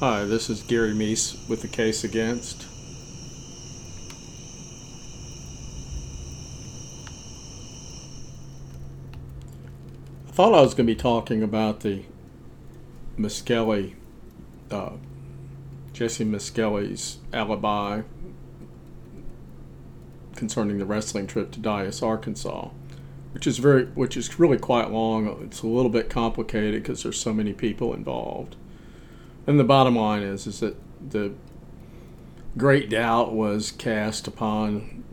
Hi, this is Gary Meece with the case against. I thought I was going to be talking about the Misskelley, uh, Jesse Misskelley's alibi concerning the wrestling trip to Dyess, Arkansas, which is very, which is really quite long. It's a little bit complicated because there's so many people involved. And the bottom line is, is that the great doubt was cast upon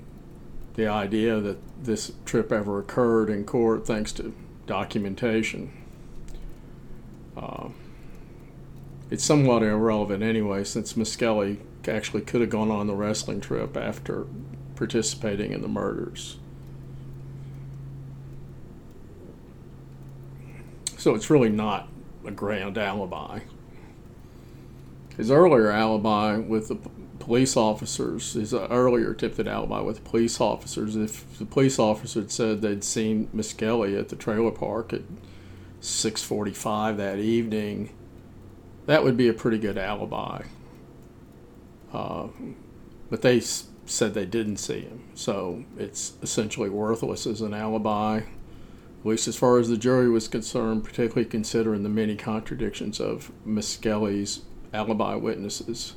the idea that this trip ever occurred in court thanks to documentation. Uh, it's somewhat irrelevant anyway, since Misskelley actually could have gone on the wrestling trip after participating in the murders. So it's really not a grand alibi his earlier alibi with the police officers, his earlier attempted alibi with police officers, if the police officer had said they'd seen Misskelley at the trailer park at 6:45 that evening, that would be a pretty good alibi. Uh, but they said they didn't see him, so it's essentially worthless as an alibi, at least as far as the jury was concerned, particularly considering the many contradictions of Misskelley's alibi witnesses.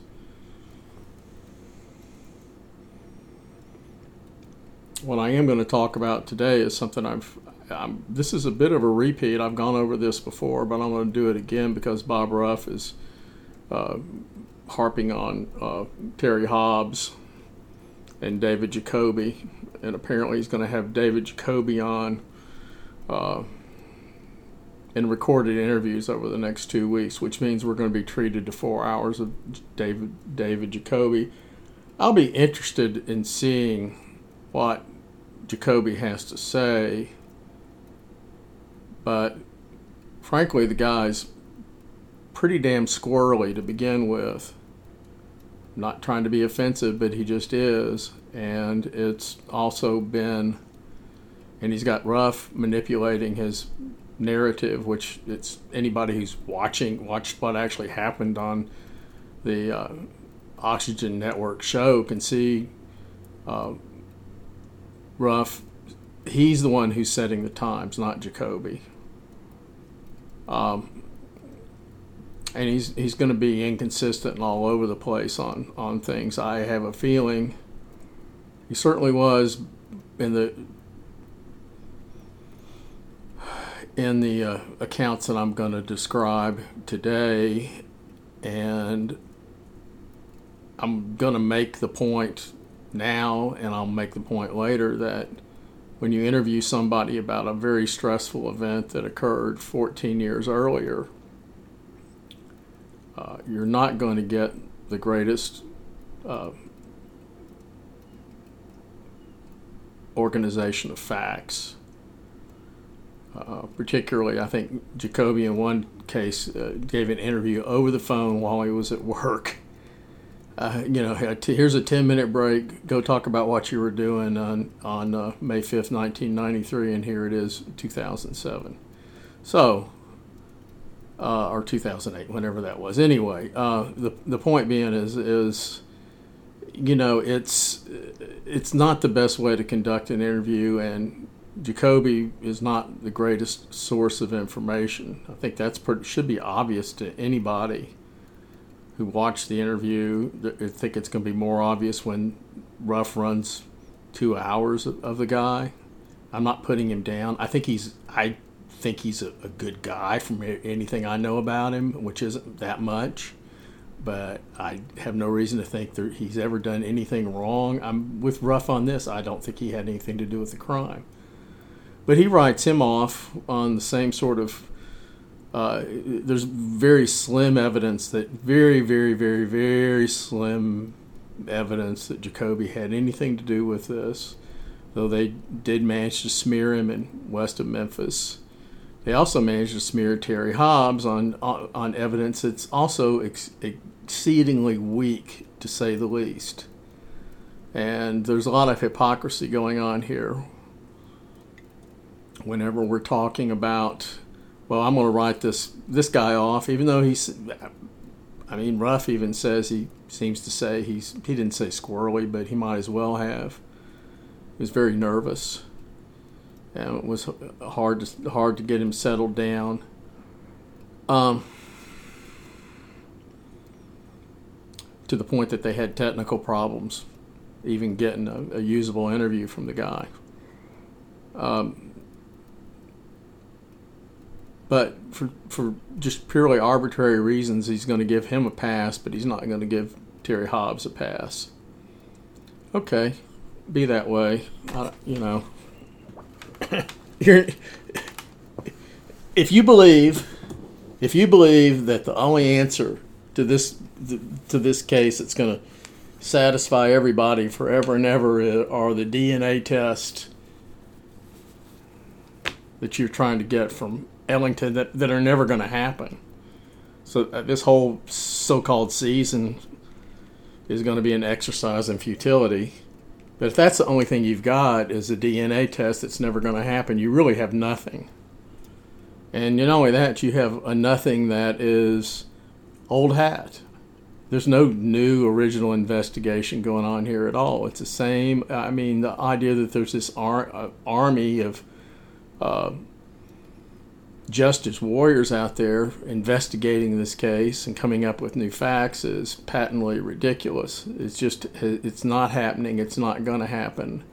What I am going to talk about today is something I've. I'm, this is a bit of a repeat. I've gone over this before, but I'm going to do it again because Bob Ruff is uh, harping on uh, Terry Hobbs and David Jacoby, and apparently he's going to have David Jacoby on uh, in recorded interviews over the next two weeks, which means we're going to be treated to four hours of David David Jacoby. I'll be interested in seeing what Jacoby has to say, but frankly, the guy's pretty damn squirrely to begin with. not trying to be offensive, but he just is, and it's also been, and he's got Ruff manipulating his narrative, which it's anybody who's watching watched what actually happened on the uh, Oxygen Network show can see uh, Ruff. He's the one who's setting the times, not Jacoby. Um, and he's he's going to be inconsistent and all over the place on on things. I have a feeling he certainly was in the in the uh, accounts that I'm going to describe today, and I'm going to make the point now, and I'll make the point later that when you interview somebody about a very stressful event that occurred 14 years earlier, uh, you're not going to get the greatest uh, organization of facts uh, particularly, I think Jacoby in one case uh, gave an interview over the phone while he was at work. Uh, you know, here's a 10 minute break. Go talk about what you were doing on, on uh, May 5th, 1993, and here it is, 2007. So, uh, or 2008, whenever that was. Anyway, the, the point being is, is, you know, it's, it's not the best way to conduct an interview, and Jacoby is not the greatest source of information. I think that's pretty, should be obvious to anybody who watched the interview. I think it's going to be more obvious when Ruff runs two hours of the guy. I'm not putting him down. I think he's I think he's a, a good guy from anything I know about him, which isn't that much. But I have no reason to think that he's ever done anything wrong. I'm with Ruff on this. I don't think he had anything to do with the crime. But he writes him off on the same sort of. Uh, there's very slim evidence that very, very, very, very slim evidence that Jacoby had anything to do with this, though they did manage to smear him in west of Memphis. They also managed to smear Terry Hobbs on on, evidence that's also ex- exceedingly weak, to say the least. And there's a lot of hypocrisy going on here whenever we're talking about, well, I'm going to write this this guy off, even though he's, I mean, Ruff even says he seems to say he's he didn't say squirrely, but he might as well have. He was very nervous, and it was hard to hard to get him settled down. Um, to the point that they had technical problems, even getting a, a usable interview from the guy. Um, but for for just purely arbitrary reasons, he's going to give him a pass, but he's not going to give Terry Hobbs a pass. Okay, be that way. I, you know, if you believe, if you believe that the only answer to this to this case that's going to satisfy everybody forever and ever are the DNA tests that you're trying to get from Ellington that, that are never going to happen. So uh, this whole so-called season is going to be an exercise in futility. But if that's the only thing you've got is a DNA test that's never going to happen, you really have nothing. And not only that, you have a nothing that is old hat. There's no new original investigation going on here at all. It's the same. I mean, the idea that there's this ar- uh, army of uh, justice warriors out there investigating this case and coming up with new facts is patently ridiculous. It's just, it's not happening. It's not going to happen.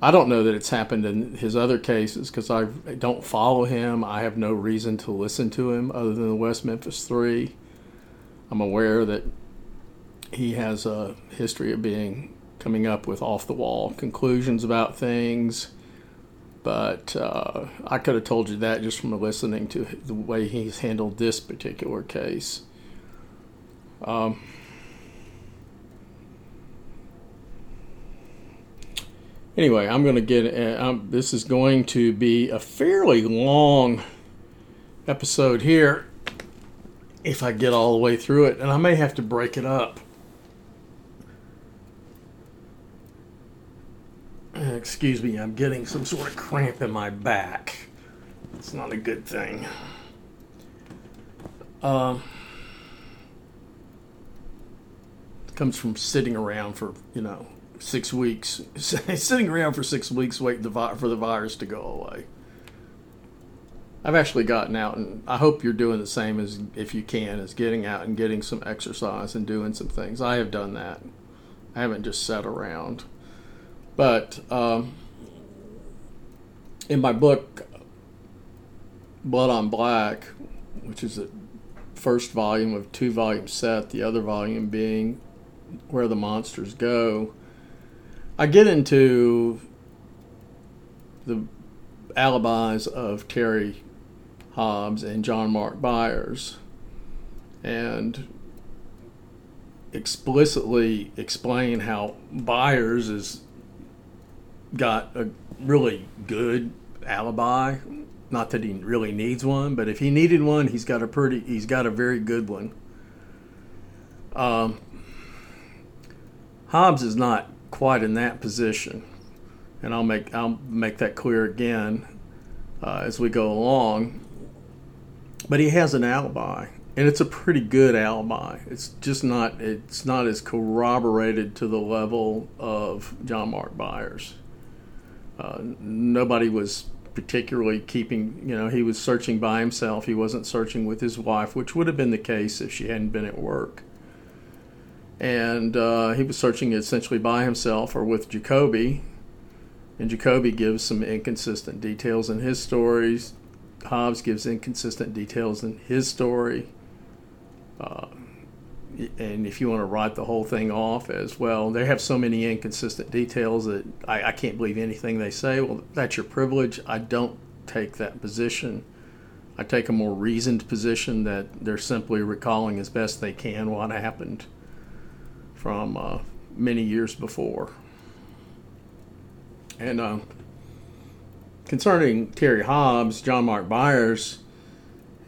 I don't know that it's happened in his other cases because I don't follow him. I have no reason to listen to him other than the West Memphis Three. I'm aware that he has a history of being coming up with off the wall conclusions about things but uh, I could have told you that just from listening to the way he's handled this particular case. Um, anyway, I'm going to get. Uh, um, this is going to be a fairly long episode here if I get all the way through it, and I may have to break it up. Excuse me, I'm getting some sort of cramp in my back. It's not a good thing. Um, comes from sitting around for you know six weeks, sitting around for six weeks waiting for the virus to go away. I've actually gotten out, and I hope you're doing the same as if you can, as getting out and getting some exercise and doing some things. I have done that. I haven't just sat around. But um, in my book, Blood on Black, which is the first volume of two volume set, the other volume being Where the Monsters Go, I get into the alibis of Terry Hobbs and John Mark Byers and explicitly explain how Byers is got a really good alibi. Not that he really needs one, but if he needed one, he's got a pretty, he's got a very good one. Um, Hobbs is not quite in that position, and I'll make I'll make that clear again uh, as we go along. But he has an alibi, and it's a pretty good alibi. It's just not it's not as corroborated to the level of John Mark Byers. Uh, nobody was particularly keeping, you know, he was searching by himself. He wasn't searching with his wife, which would have been the case if she hadn't been at work. And uh, he was searching essentially by himself or with Jacoby. And Jacoby gives some inconsistent details in his stories. Hobbs gives inconsistent details in his story. Uh, and if you want to write the whole thing off as well, they have so many inconsistent details that I, I, can't believe anything they say. Well, that's your privilege. I don't take that position. I take a more reasoned position that they're simply recalling as best they can what happened from uh, many years before. And uh, concerning Terry Hobbs, John Mark Byers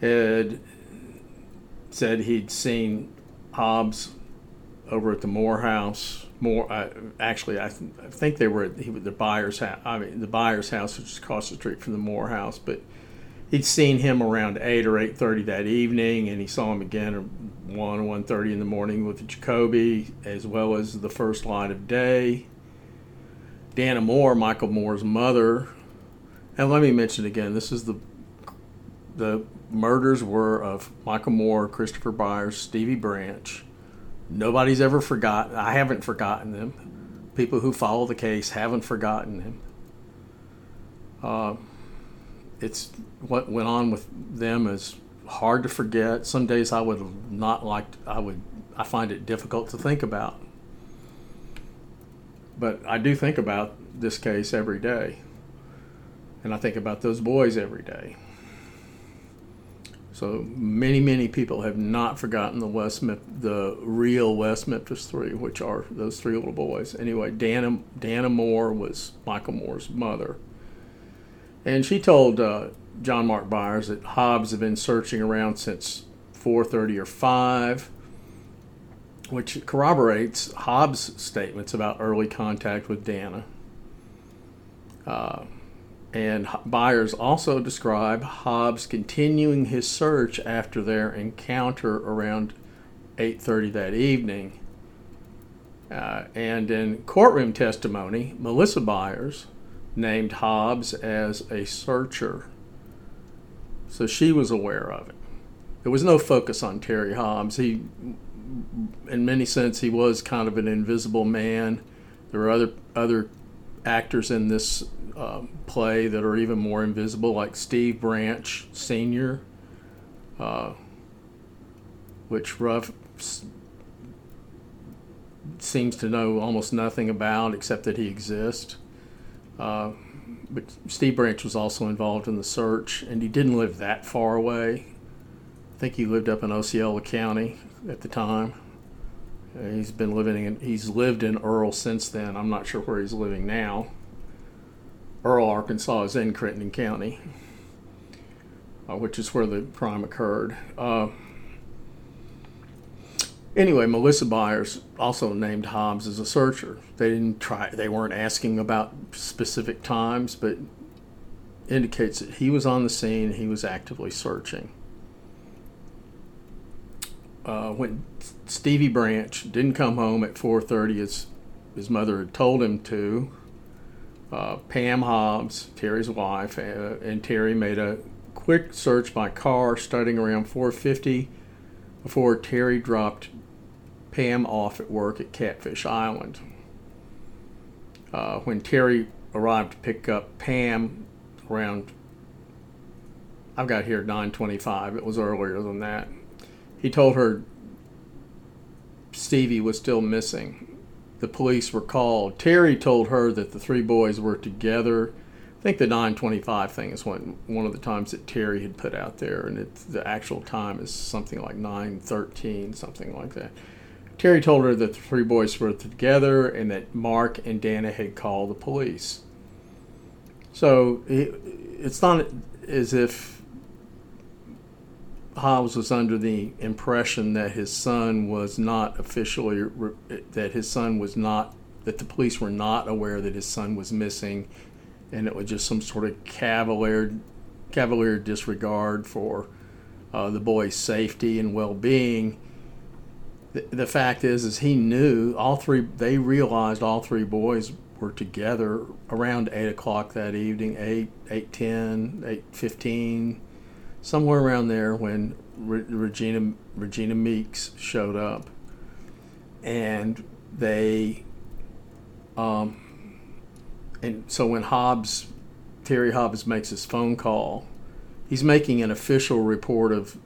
had said he'd seen Hobbs over at the Moore House. More uh, actually, I, th- I, think they were at he, the buyer's house. I mean, the Byers house, which is across the street from the Moore House. But he'd seen him around eight or eight thirty that evening, and he saw him again at 1, 1.30 in the morning with the Jacoby, as well as the first light of day. Dana Moore, Michael Moore's mother. And let me mention again, this is the the murders were of Michael Moore, Christopher Byers, Stevie Branch. Nobody's ever forgotten. I haven't forgotten them. People who follow the case haven't forgotten them. Uh, it's what went on with them is hard to forget. Some days I would not like. I would. I find it difficult to think about. But I do think about this case every day, and I think about those boys every day. So many, many people have not forgotten the West the real West Memphis Three, which are those three little boys. Anyway, Dana Dana Moore was Michael Moore's mother, and she told uh, John Mark Byers that Hobbs had been searching around since 4:30 or 5, which corroborates Hobbs' statements about early contact with Dana. Uh, and Byers also describe Hobbs continuing his search after their encounter around 8:30 that evening. Uh, and in courtroom testimony, Melissa Byers named Hobbs as a searcher. So she was aware of it. There was no focus on Terry Hobbs. He, in many sense, he was kind of an invisible man. There were other other actors in this um, play that are even more invisible, like Steve Branch Sr., uh, which Ruff s- seems to know almost nothing about except that he exists. Uh, but Steve Branch was also involved in the search, and he didn't live that far away. I think he lived up in Osceola County at the time. He's been living in he's lived in Earl since then. I'm not sure where he's living now. Earl, Arkansas is in Crittenden County, uh, which is where the crime occurred. Uh, anyway, Melissa Byers also named Hobbs as a searcher. They didn't try; they weren't asking about specific times, but indicates that he was on the scene. He was actively searching. Uh, when Stevie Branch didn't come home at 4:30 as his mother had told him to, uh, Pam Hobbs, Terry's wife, uh, and Terry made a quick search by car starting around 4:50 before Terry dropped Pam off at work at Catfish Island. Uh, when Terry arrived to pick up Pam around, I've got here 9:25. It was earlier than that. He told her Stevie was still missing the police were called. Terry told her that the three boys were together. I think the 925 thing is one, one of the times that Terry had put out there, and the actual time is something like 913, something like that. Terry told her that the three boys were together and that Mark and Dana had called the police. So it, it's not as if Hobbs was under the impression that his son was not officially that his son was not that the police were not aware that his son was missing, and it was just some sort of cavalier cavalier disregard for uh, the boy's safety and well-being. The, the fact is, is he knew all three. They realized all three boys were together around eight o'clock that evening, eight, eight ten, eight fifteen somewhere around there when Re- Regina Regina Meeks showed up, and they, um, and so when Hobbs, Terry Hobbs makes his phone call, he's making an official report of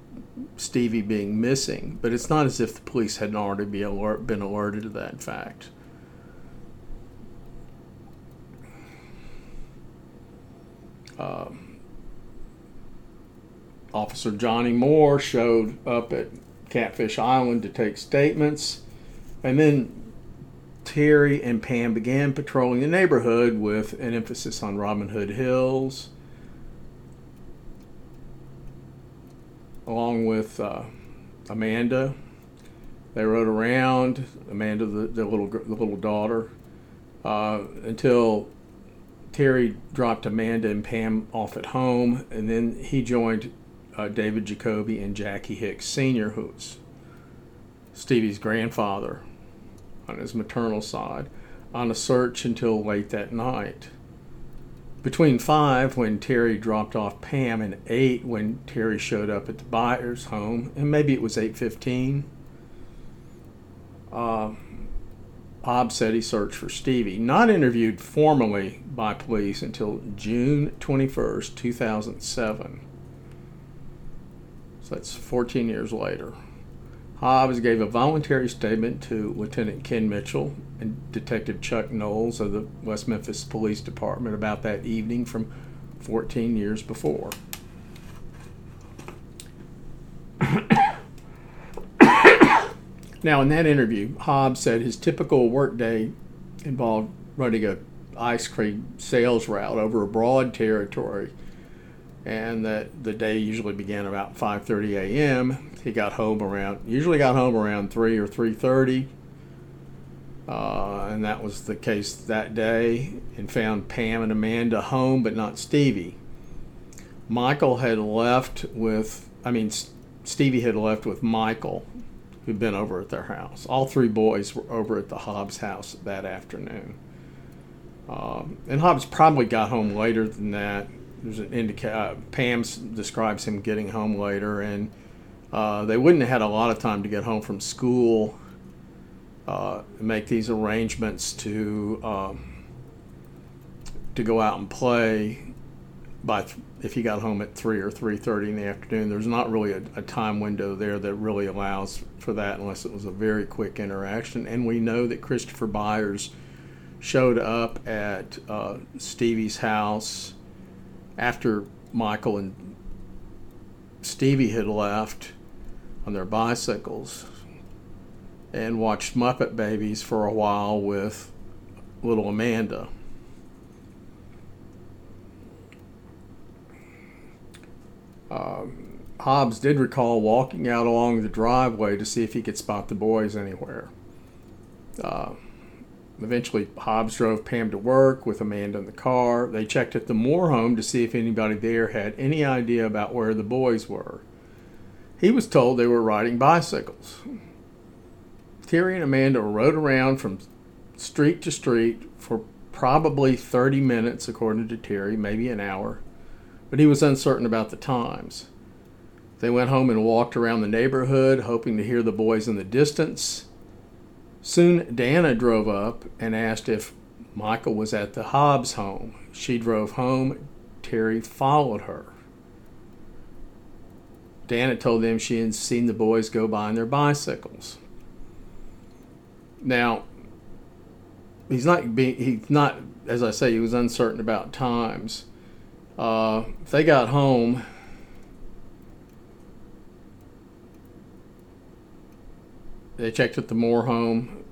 Stevie being missing, but it's not as if the police hadn't already be alert, been alerted to that fact. Um, Officer Johnny Moore showed up at Catfish Island to take statements, and then Terry and Pam began patrolling the neighborhood with an emphasis on Robin Hood Hills, along with uh, Amanda. They rode around Amanda, the, the little the little daughter, uh, until Terry dropped Amanda and Pam off at home, and then he joined uh, David Jacoby and Jackie Hicks Sr., who's Stevie's grandfather on his maternal side, on a search until late that night. Between 5 when Terry dropped off Pam and 8 when Terry showed up at the Byers home, and maybe it was 8.15, uh, Hobbs said he searched for Stevie, not interviewed formally by police until June 21st, 2007. So that's 14 years later. Hobbs gave a voluntary statement to Lieutenant Ken Mitchell and Detective Chuck Knowles of the West Memphis Police Department about that evening from 14 years before. now, in that interview, Hobbs said his typical workday involved running a ice cream sales route over a broad territory and that the day usually began about 5:30 a.m. He got home around usually got home around 3 or 3:30. Uh, and that was the case that day and found Pam and Amanda home but not Stevie. Michael had left with I mean Stevie had left with Michael who'd been over at their house. All three boys were over at the Hobbs house that afternoon. Um, and Hobbs probably got home later than that there's an indica- uh, Pam describes him getting home later, and uh, they wouldn't have had a lot of time to get home from school, uh, make these arrangements to um, to go out and play. By th- if he got home at three or three thirty in the afternoon, there's not really a, a time window there that really allows for that, unless it was a very quick interaction. And we know that Christopher Byers showed up at uh, Stevie's house after Michael and Stevie had left on their bicycles and watched Muppet Babies for a while with little Amanda. Um, Hobbs did recall walking out along the driveway to see if he could spot the boys anywhere. Uh, Eventually, Hobbs drove Pam to work with Amanda in the car. They checked at the Moore home to see if anybody there had any idea about where the boys were. He was told they were riding bicycles. Terry and Amanda rode around from street to street for probably 30 minutes, according to Terry, maybe an hour, but he was uncertain about the times. They went home and walked around the neighborhood, hoping to hear the boys in the distance. Soon Dana drove up and asked if Michael was at the Hobbs home. She drove home. Terry followed her. Dana told them she had seen the boys go by on their bicycles. Now, he's not being, he's not, as I say, he was uncertain about times. Uh, if they got home, They checked at the Moore home.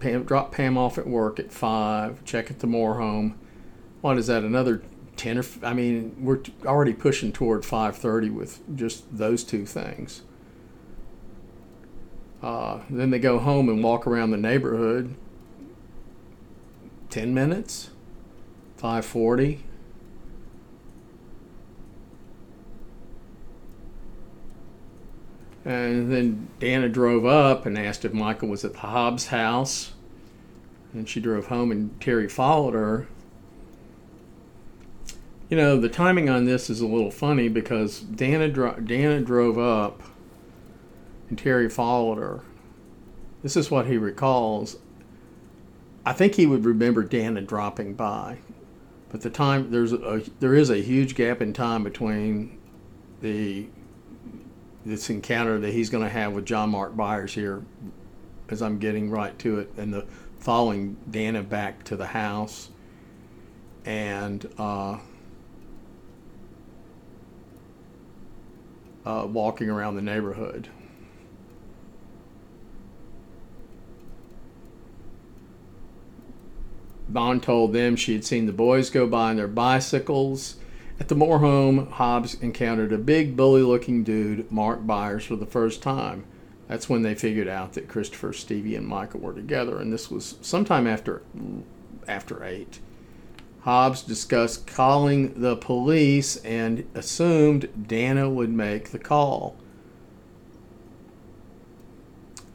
Pam dropped Pam off at work at five. Check at the Moore home. What is that? Another ten or I mean, we're already pushing toward five thirty with just those two things. Uh, then they go home and walk around the neighborhood. Ten minutes, five forty. And then Dana drove up and asked if Michael was at the Hobbs house. And she drove home, and Terry followed her. You know, the timing on this is a little funny because Dana, dro- Dana drove up and Terry followed her. This is what he recalls. I think he would remember Dana dropping by, but the time there's a there is a huge gap in time between the this encounter that he's going to have with John Mark Byers here, as I'm getting right to it, and the following Dana back to the house, and uh, uh, walking around the neighborhood. Bond told them she had seen the boys go by on their bicycles at the Moore home, Hobbs encountered a big, bully looking dude, Mark Byers, for the first time. That's when they figured out that Christopher, Stevie, and Michael were together, and this was sometime after after eight. Hobbs discussed calling the police and assumed Dana would make the call.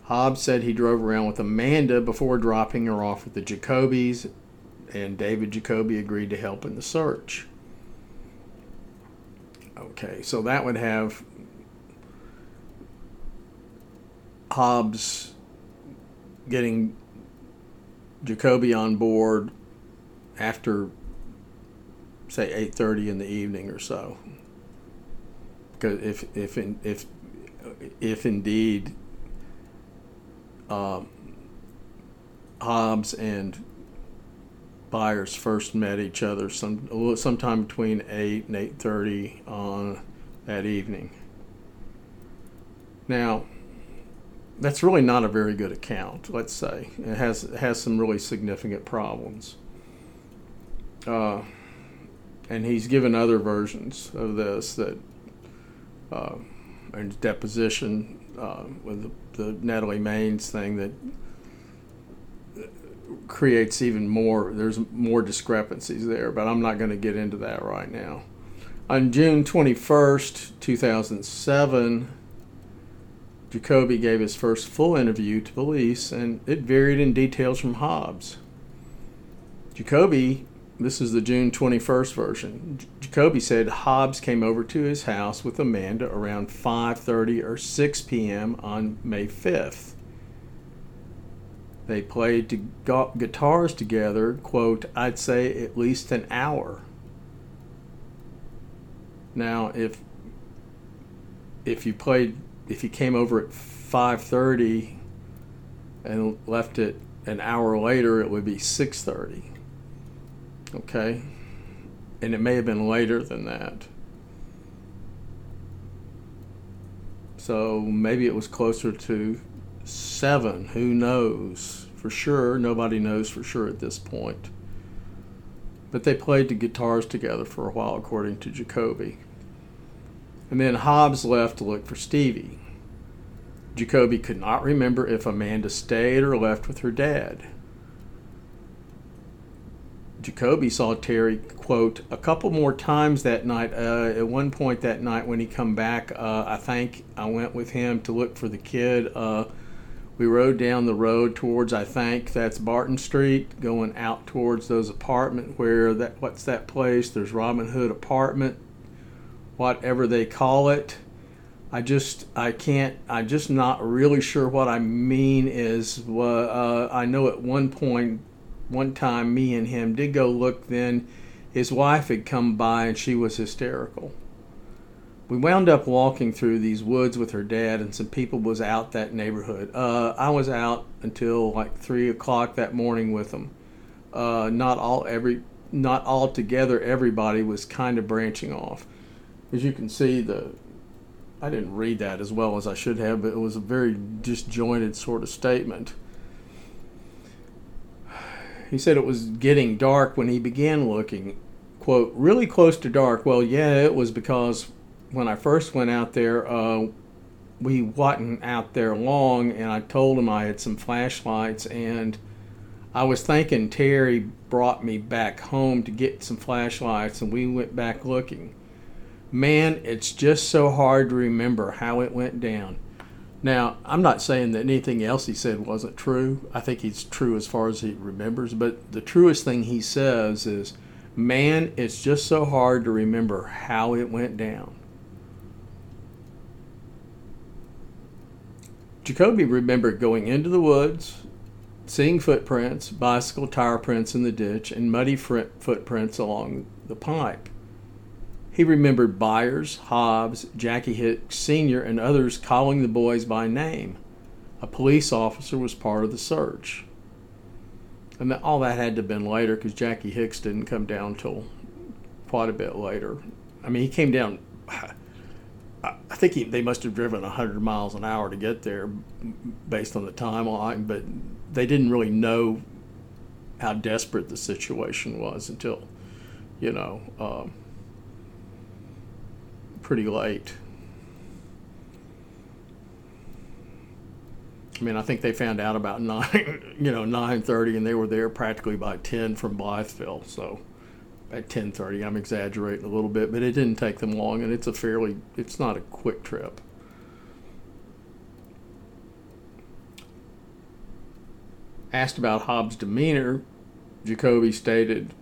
Hobbs said he drove around with Amanda before dropping her off with the Jacobys, and David Jacoby agreed to help in the search. Okay, so that would have Hobbs getting Jacoby on board after say 8:30 in the evening or so. Because if if if if indeed um, Hobbs and Byers first met each other some sometime between 8 and 8:30 on that evening now that's really not a very good account. Let's say it has has some really significant problems. Uh, and he's given other versions of this that uh, in deposition uh, with the, the Natalie Maines thing that creates even more. There's more discrepancies there, but I'm not going to get into that right now. On June 21st, 2007 Jacoby gave his first full interview to police, and it varied in details from Hobbs. Jacoby, this is the June 21st version. Jacoby said Hobbs came over to his house with Amanda around 5:30 or 6 p.m. on May 5th. They played to gu- guitars together, quote, I'd say at least an hour. Now, if if you played if you came over at 5:30 and left it an hour later, it would be 6:30. Okay? And it may have been later than that. So maybe it was closer to 7, who knows? For sure, nobody knows for sure at this point. But they played the guitars together for a while according to Jacoby. And then Hobbs left to look for Stevie. Jacoby could not remember if Amanda stayed or left with her dad. Jacoby saw Terry, quote, a couple more times that night. Uh, at one point that night when he come back, uh, I think I went with him to look for the kid. Uh, we rode down the road towards, I think that's Barton Street, going out towards those apartment where that, what's that place? There's Robin Hood apartment, whatever they call it. I just I can't I'm just not really sure what I mean is uh, I know at one point one time me and him did go look then his wife had come by and she was hysterical we wound up walking through these woods with her dad and some people was out that neighborhood uh, i was out until like three o'clock that morning with them uh, not all every not all together everybody was kind of branching off as you can see the I didn't read that as well as I should have, but it was a very disjointed sort of statement. He said it was getting dark when he began looking, quote, really close to dark. Well, yeah, it was because when I first went out there, uh, we wasn't out there long, and I told him I had some flashlights, and I was thinking Terry brought me back home to get some flashlights, and we went back looking man, it's just so hard to remember how it went down. Now, I'm not saying that anything else he said wasn't true. I think he's true as far as he remembers, but the truest thing he says is, man, it's just so hard to remember how it went down. Jacoby remembered going into the woods, seeing footprints, bicycle tire prints in the ditch, and muddy footprints along the pipe. He remembered Byers, Hobbs, Jackie Hicks Sr., and others calling the boys by name. A police officer was part of the search. And all that had to have been later because Jackie Hicks didn't come down till quite a bit later. I mean, he came down. I think he, they must have driven 100 miles an hour to get there based on the timeline, but they didn't really know how desperate the situation was until, you know, um, pretty late. I mean, I think they found out about nine, you know, nine thirty, and they were there practically by ten from Blytheville. So at ten thirty, I'm exaggerating a little bit, but it didn't take them long, and it's a fairly, it's not a quick trip. Asked about Hobbs' demeanor, Jacoby stated,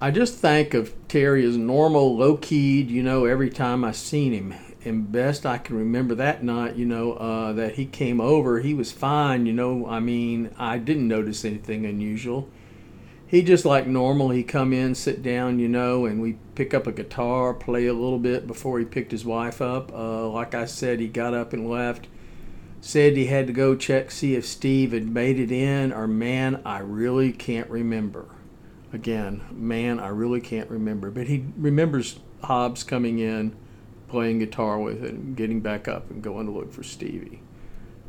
I just think of Terry as normal, low keyed, you know, every time I seen him. And best I can remember that night, you know, uh, that he came over, he was fine, you know. I mean, I didn't notice anything unusual. He just like normal, he come in, sit down, you know, and we pick up a guitar, play a little bit before he picked his wife up. Uh, like I said, he got up and left. Said he had to go check, see if Steve had made it in, or man, I really can't remember. Again, man, I really can't remember. But he remembers Hobbs coming in, playing guitar with it, and getting back up and going to look for Stevie.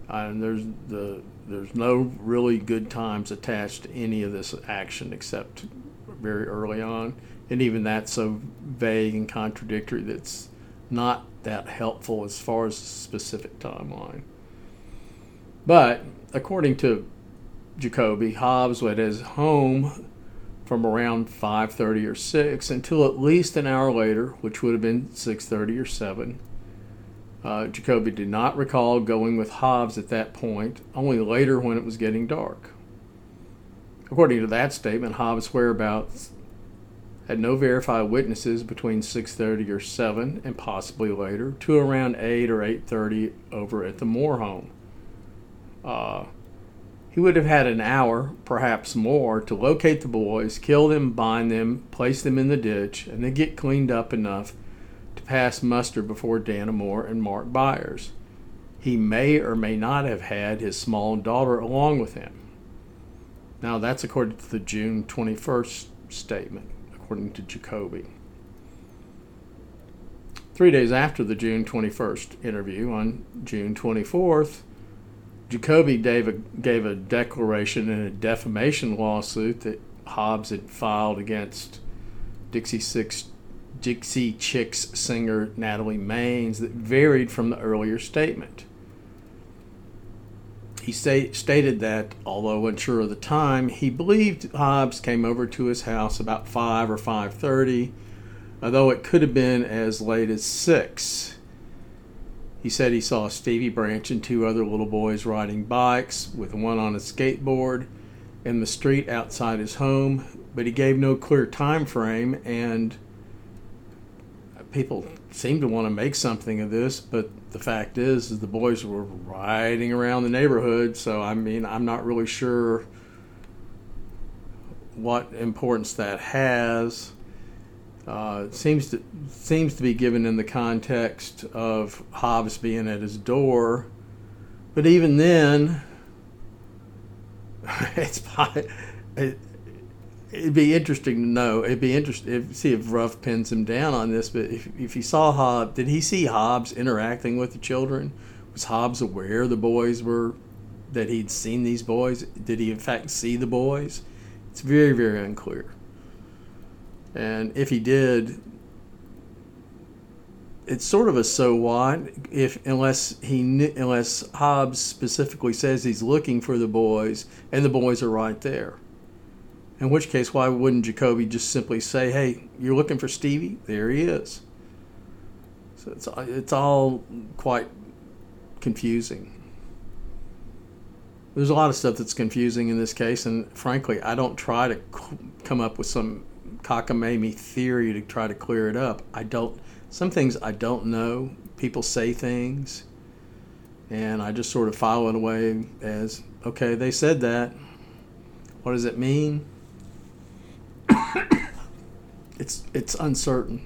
And there's the there's no really good times attached to any of this action except very early on, and even that's so vague and contradictory that's not that helpful as far as the specific timeline. But according to Jacoby, Hobbs was at his home from around 5:30 or 6 until at least an hour later, which would have been 6:30 or 7. Uh, Jacoby did not recall going with Hobbs at that point, only later when it was getting dark. According to that statement, Hobbs' whereabouts had no verified witnesses between 6:30 or 7 and possibly later to around 8 or 8:30 over at the Moore home. Uh, he would have had an hour, perhaps more, to locate the boys, kill them, bind them, place them in the ditch, and then get cleaned up enough pass muster before Dana Moore and Mark Byers. He may or may not have had his small daughter along with him. Now, that's according to the June 21st statement, according to Jacoby. Three days after the June 21st interview, on June 24th, Jacoby gave a, gave a declaration in a defamation lawsuit that Hobbs had filed against Dixie Six Dixie Chicks singer Natalie Maines that varied from the earlier statement. He say, stated that, although unsure of the time, he believed Hobbs came over to his house about 5 or 5.30, although it could have been as late as 6. He said he saw Stevie Branch and two other little boys riding bikes, with one on a skateboard, in the street outside his home, but he gave no clear time frame, and people seem to want to make something of this, but the fact is, is the boys were riding around the neighborhood, so I mean, I'm not really sure what importance that has. Uh, seems to seems to be given in the context of Hobbs being at his door, but even then, it's it, would be interesting to know. It'd be interesting to see if Ruff pins him down on this. But if if he saw Hobbs, did he see Hobbs interacting with the children? Was Hobbs aware the boys were that he'd seen these boys? Did he in fact see the boys? It's very very unclear. And if he did, it's sort of a so what if unless he unless Hobbs specifically says he's looking for the boys and the boys are right there. In which case, why wouldn't Jacoby just simply say, "Hey, you're looking for Stevie? There he is." So it's it's all quite confusing. There's a lot of stuff that's confusing in this case, and frankly, I don't try to come up with some cockamamie theory to try to clear it up. I don't. Some things I don't know. People say things, and I just sort of follow it away as okay. They said that. What does it mean? it's it's uncertain,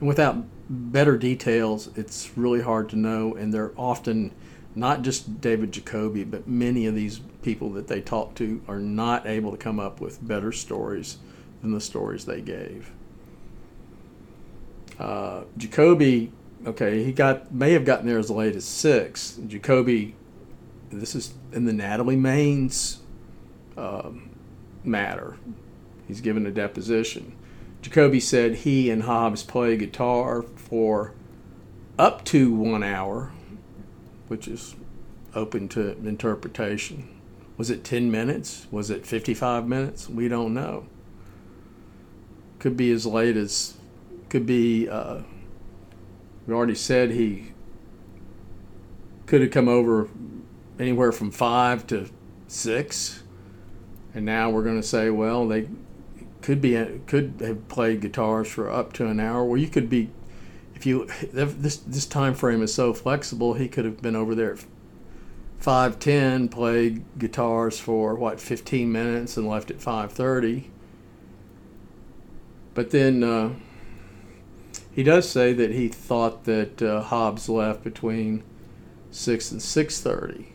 and without better details, it's really hard to know. And they're often not just David Jacoby, but many of these people that they talk to are not able to come up with better stories than the stories they gave. Uh, Jacoby, okay, he got may have gotten there as late as six. Jacoby, this is in the Natalie Maines um, matter. He's given a deposition. Jacoby said he and Hobbs play guitar for up to one hour, which is open to interpretation. Was it 10 minutes? Was it 55 minutes? We don't know could be as late as could be. Uh, we already said he could have come over anywhere from five to six, and now we're going to say, well, they could be could have played guitars for up to an hour. Well, you could be if you this this time frame is so flexible. He could have been over there five ten, played guitars for what fifteen minutes, and left at five thirty. But then uh, he does say that he thought that uh, Hobbs left between six and six thirty.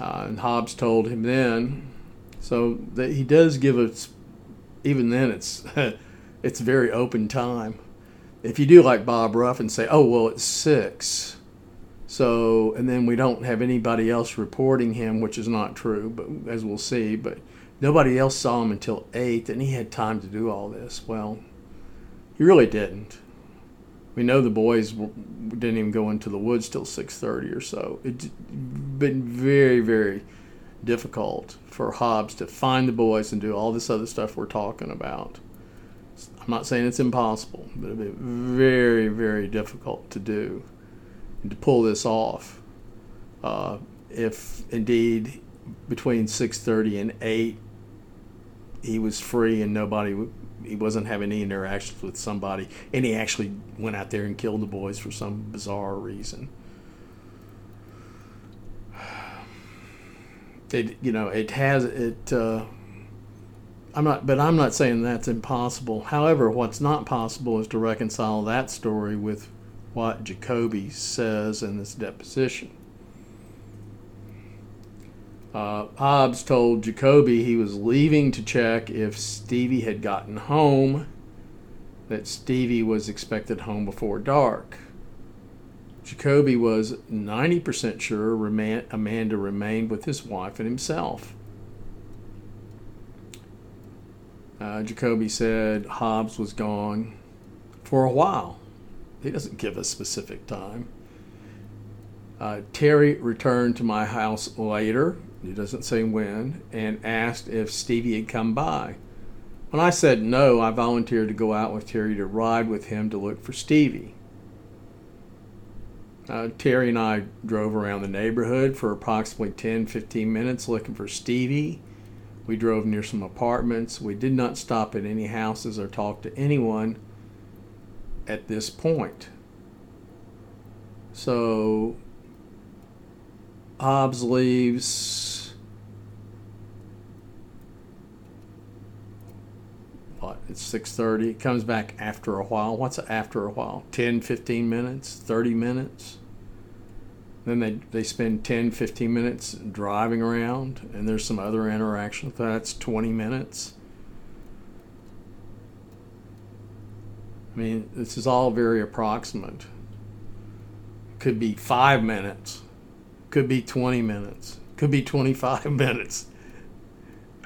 Uh, and Hobbs told him then, so that he does give us. Even then, it's it's very open time. If you do like Bob Ruff and say, "Oh well, it's six, so and then we don't have anybody else reporting him, which is not true, but as we'll see, but nobody else saw him until eight, and he had time to do all this. Well, he really didn't. We know the boys didn't even go into the woods till 6:30 or so. It's been very, very difficult for Hobbs to find the boys and do all this other stuff we're talking about. I'm not saying it's impossible, but it'd be very, very difficult to do and to pull this off. Uh, if indeed between 6:30 and 8 he was free and nobody he wasn't having any interactions with somebody, and he actually went out there and killed the boys for some bizarre reason. It you know it has it. Uh, I'm not, but I'm not saying that's impossible. However, what's not possible is to reconcile that story with what Jacoby says in this deposition. Uh, Hobbs told Jacoby he was leaving to check if Stevie had gotten home, that Stevie was expected home before dark. Jacoby was 90% sure Amanda remained with his wife and himself. Uh, Jacoby said Hobbs was gone for a while. He doesn't give a specific time. Uh, Terry returned to my house later he doesn't say when, and asked if Stevie had come by. When I said no, I volunteered to go out with Terry to ride with him to look for Stevie. Uh, Terry and I drove around the neighborhood for approximately 10 15 minutes looking for Stevie. We drove near some apartments. We did not stop at any houses or talk to anyone at this point. So Hobbs leaves. What? It's 6:30. Comes back after a while. What's after a while? 10, 15 minutes, 30 minutes. Then they, they spend 10, 15 minutes driving around, and there's some other interaction. That's 20 minutes. I mean, this is all very approximate. Could be five minutes could be 20 minutes, could be 25 minutes.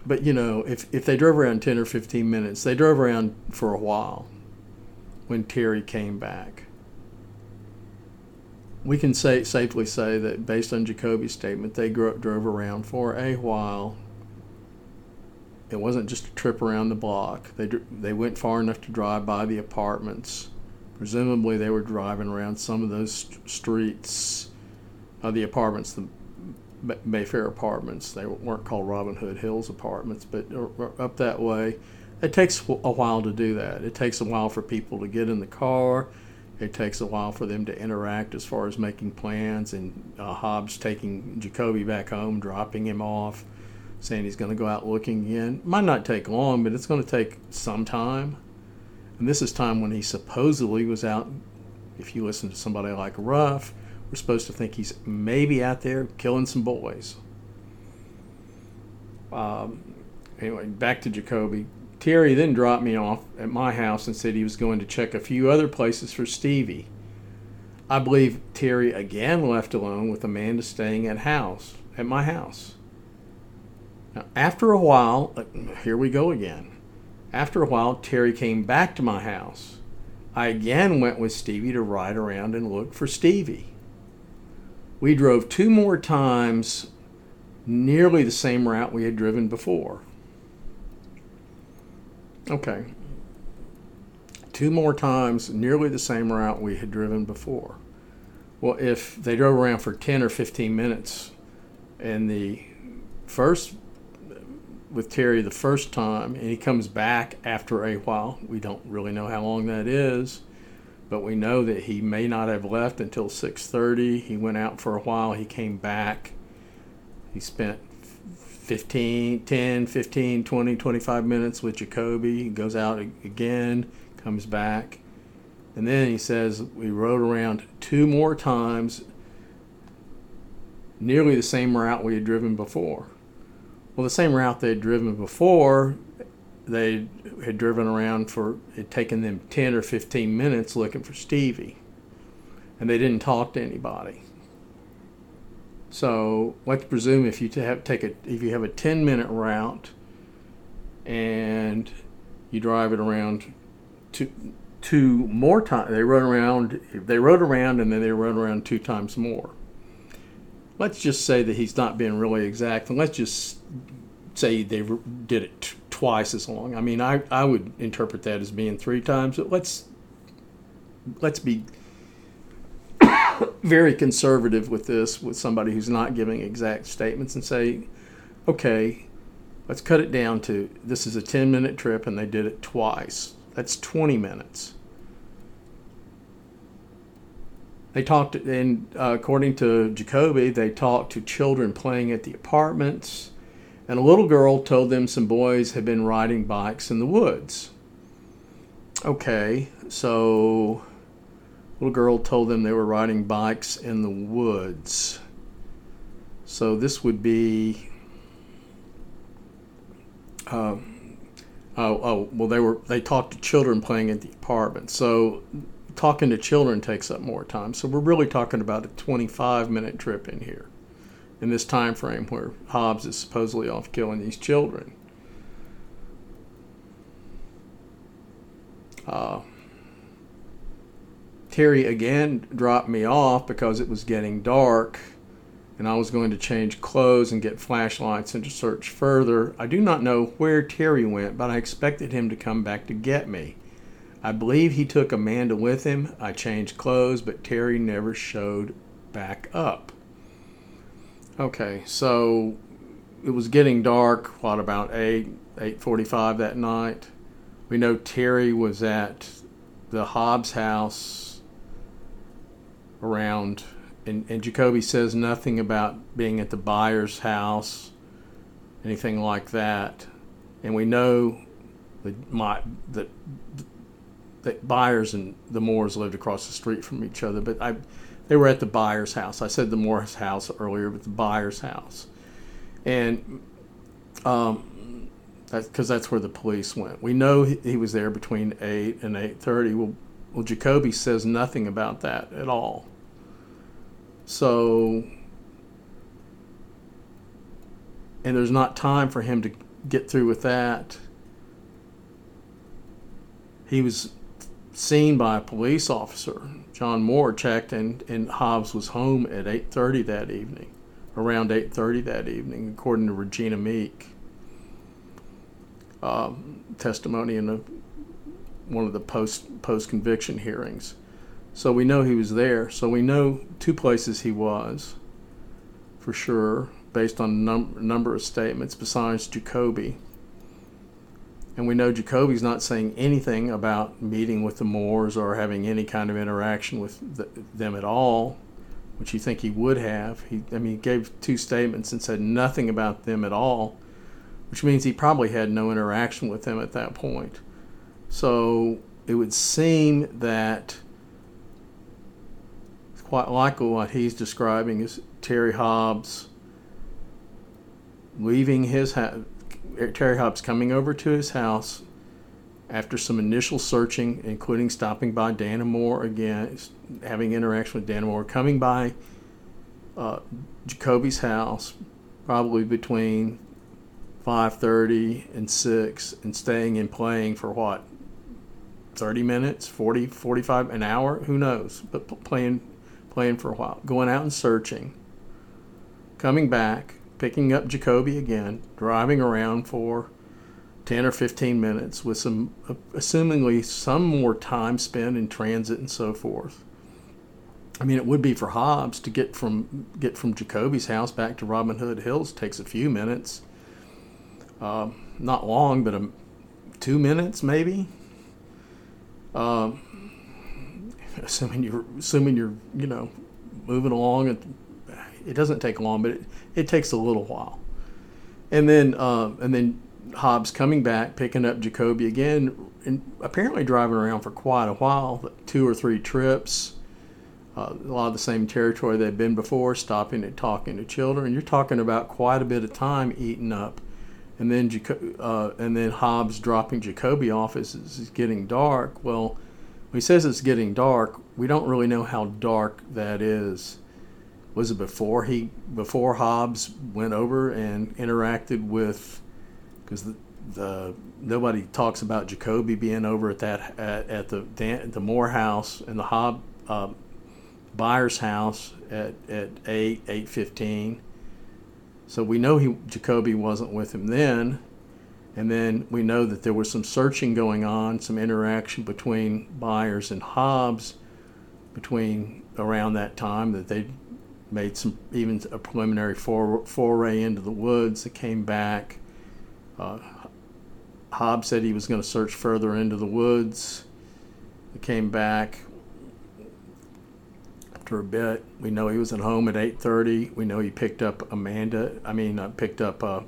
But you know, if, if they drove around 10 or 15 minutes, they drove around for a while when Terry came back. We can say safely say that based on Jacoby's statement, they drove around for a while. It wasn't just a trip around the block. They they went far enough to drive by the apartments. Presumably, they were driving around some of those st- streets uh, the apartments, the Mayfair apartments. They weren't called Robin Hood Hills apartments, but up that way. It takes a while to do that. It takes a while for people to get in the car. It takes a while for them to interact as far as making plans and uh, Hobbs taking Jacoby back home, dropping him off, saying he's going to go out looking again. Might not take long, but it's going to take some time. And this is time when he supposedly was out. If you listen to somebody like Ruff, we're supposed to think he's maybe out there killing some boys. Um, anyway, back to Jacoby. Terry then dropped me off at my house and said he was going to check a few other places for Stevie. I believe Terry again left alone with Amanda staying at house at my house. Now, after a while, uh, here we go again. After a while, Terry came back to my house. I again went with Stevie to ride around and look for Stevie we drove two more times nearly the same route we had driven before. Okay. Two more times nearly the same route we had driven before. Well, if they drove around for 10 or 15 minutes and the first with Terry the first time and he comes back after a while, we don't really know how long that is, but we know that he may not have left until 6:30. He went out for a while, he came back. He spent 15, 10, 15, 20, 25 minutes with Jacoby. He goes out again, comes back. And then he says, We rode around two more times, nearly the same route we had driven before. Well, the same route they had driven before, they had driven around for, it taken them 10 or 15 minutes looking for Stevie. And they didn't talk to anybody. So let's presume if you have take a if you have a 10 minute route and you drive it around two two more times, they run around they rode around and then they run around two times more. Let's just say that he's not being really exact, and let's just say they did it twice as long. I mean, I, I would interpret that as being three times. But let's let's be very conservative with this with somebody who's not giving exact statements and say, okay, let's cut it down to this is a 10 minute trip and they did it twice. That's 20 minutes. They talked, and uh, according to Jacoby, they talked to children playing at the apartments, and a little girl told them some boys had been riding bikes in the woods. Okay, so little girl told them they were riding bikes in the woods. So this would be. Uh, oh, oh, well, they were they talked to children playing at the apartment. So talking to children takes up more time. So we're really talking about a 25 minute trip in here, in this time frame where Hobbs is supposedly off killing these children. Uh, Terry again dropped me off because it was getting dark and I was going to change clothes and get flashlights and to search further. I do not know where Terry went, but I expected him to come back to get me. I believe he took Amanda with him. I changed clothes, but Terry never showed back up. Okay, so it was getting dark, what about 8 8:45 that night. We know Terry was at the Hobbs house around, and, and Jacoby says nothing about being at the Byers' house, anything like that. And we know that my that that Byers and the Moores lived across the street from each other, but I they were at the Byers house. I said the Moores house earlier, but the Byers house, and um, because that's where the police went. We know he, was there between eight and eight thirty. Well, well, Jacoby says nothing about that at all. So, and there's not time for him to get through with that. He was seen by a police officer. John Moore checked, and, and Hobbs was home at 8:30 that evening, around 8:30 that evening, according to Regina Meek. Um, testimony in a, one of the post post conviction hearings. So we know he was there. So we know two places he was for sure, based on num- number of statements besides Jacoby. And we know Jacoby's not saying anything about meeting with the Moores or having any kind of interaction with the, them at all, which you think he would have. He, I mean, he gave two statements and said nothing about them at all, which means he probably had no interaction with them at that point. So it would seem that it's quite likely what he's describing is Terry Hobbs leaving his house. Terry Hobbs coming over to his house after some initial searching, including stopping by Dana Moore again, having interaction with Dana Moore, coming by uh, Jacoby's house, probably between 5.30 and 6, and staying and playing for what, 30 minutes, 40, 45, an hour? Who knows? But playing playing for a while, going out and searching, coming back, picking up Jacoby again, driving around for 10 or 15 minutes with some, assumingly, some more time spent in transit and so forth. I mean, it would be for Hobbs to get from get from Jacoby's house back to Robin Hood Hills takes a few minutes, uh, not long, but a, two minutes maybe. Uh, assuming you're assuming you're you know moving along, it, it doesn't take long, but it, it takes a little while. And then uh, and then Hobbs coming back, picking up Jacoby again, and apparently driving around for quite a while, two or three trips uh, a lot of the same territory they've been before, stopping and talking to children. You're talking about quite a bit of time eaten up, and then Jaco- uh, and then Hobbs dropping Jacoby off as it's getting dark. Well, he says it's getting dark, we don't really know how dark that is. Was it before he before Hobbs went over and interacted with? Because the, the nobody talks about Jacoby being over at that at, at the the Moore house and the Hobb. Uh, Byers' house at, at 8, 8.15. So we know he Jacoby wasn't with him then. And then we know that there was some searching going on, some interaction between Byers and Hobbs between around that time that they made some even a preliminary for, foray into the woods that came back. Uh, Hobbs said he was going to search further into the woods. He came back after a bit. We know he was at home at 8:30. We know he picked up Amanda. I mean, uh, picked up uh,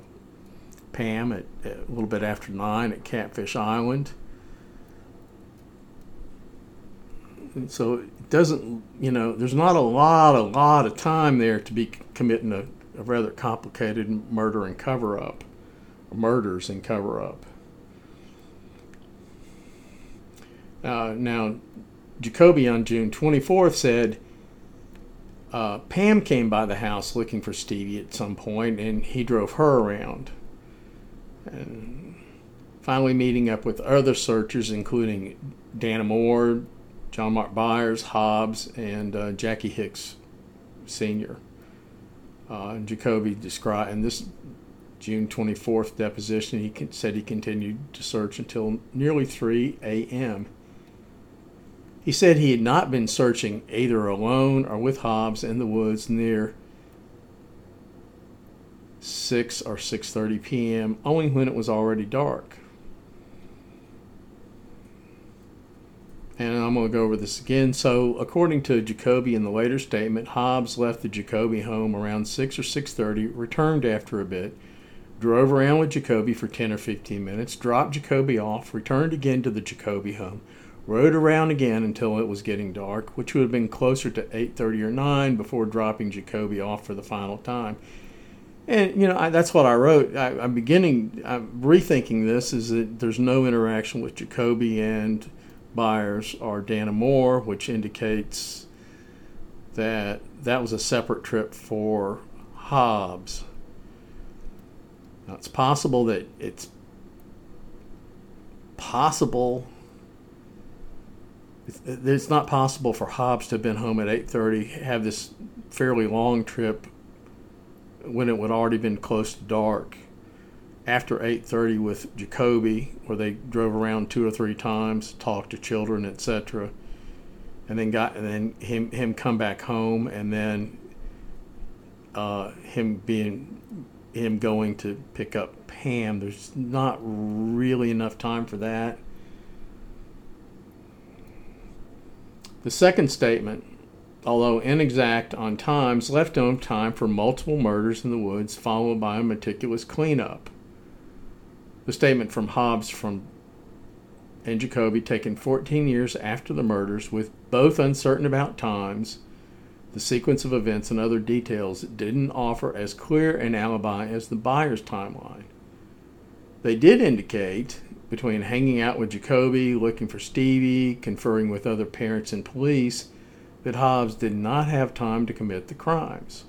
Pam at, at, a little bit after nine at Catfish Island. And so doesn't, you know, there's not a lot, a lot of time there to be committing a, a rather complicated murder and cover up, murders and cover up. Uh, now, Jacoby on June 24th said uh, Pam came by the house looking for Stevie at some point, and he drove her around. And finally, meeting up with other searchers, including Dana Moore, John Mark Byers, Hobbs, and uh, Jackie Hicks Sr. Uh, Jacoby described in this June 24th deposition, he said he continued to search until nearly 3 a.m. He said he had not been searching either alone or with Hobbs in the woods near 6 or 6:30 p.m. only when it was already dark. And I'm going to go over this again. So, according to Jacoby in the later statement, Hobbs left the Jacoby home around 6 or 6:30, returned after a bit, drove around with Jacoby for 10 or 15 minutes, dropped Jacoby off, returned again to the Jacoby home, rode around again until it was getting dark, which would have been closer to 8:30 or 9 before dropping Jacoby off for the final time. And you know I, that's what I wrote. I, am beginning, I'm rethinking this. Is that there's no interaction with Jacoby and Byers or Dana Moore, which indicates that that was a separate trip for Hobbs. Now it's possible that it's possible it's not possible for Hobbs to have been home at 8:30, have this fairly long trip when it would already been close to dark. After 8:30 with Jacoby, where they drove around two or three times, talked to children, etc., and then got and then him him come back home, and then uh, him being him going to pick up Pam. There's not really enough time for that The second statement, although inexact on times, left enough time for multiple murders in the woods, followed by a meticulous cleanup. The statement from Hobbs from and Jacoby, taken 14 years after the murders, with both uncertain about times, the sequence of events, and other details, didn't offer as clear an alibi as the Byers' timeline. They did indicate between hanging out with Jacoby, looking for Stevie, conferring with other parents and police, that Hobbs did not have time to commit the crimes.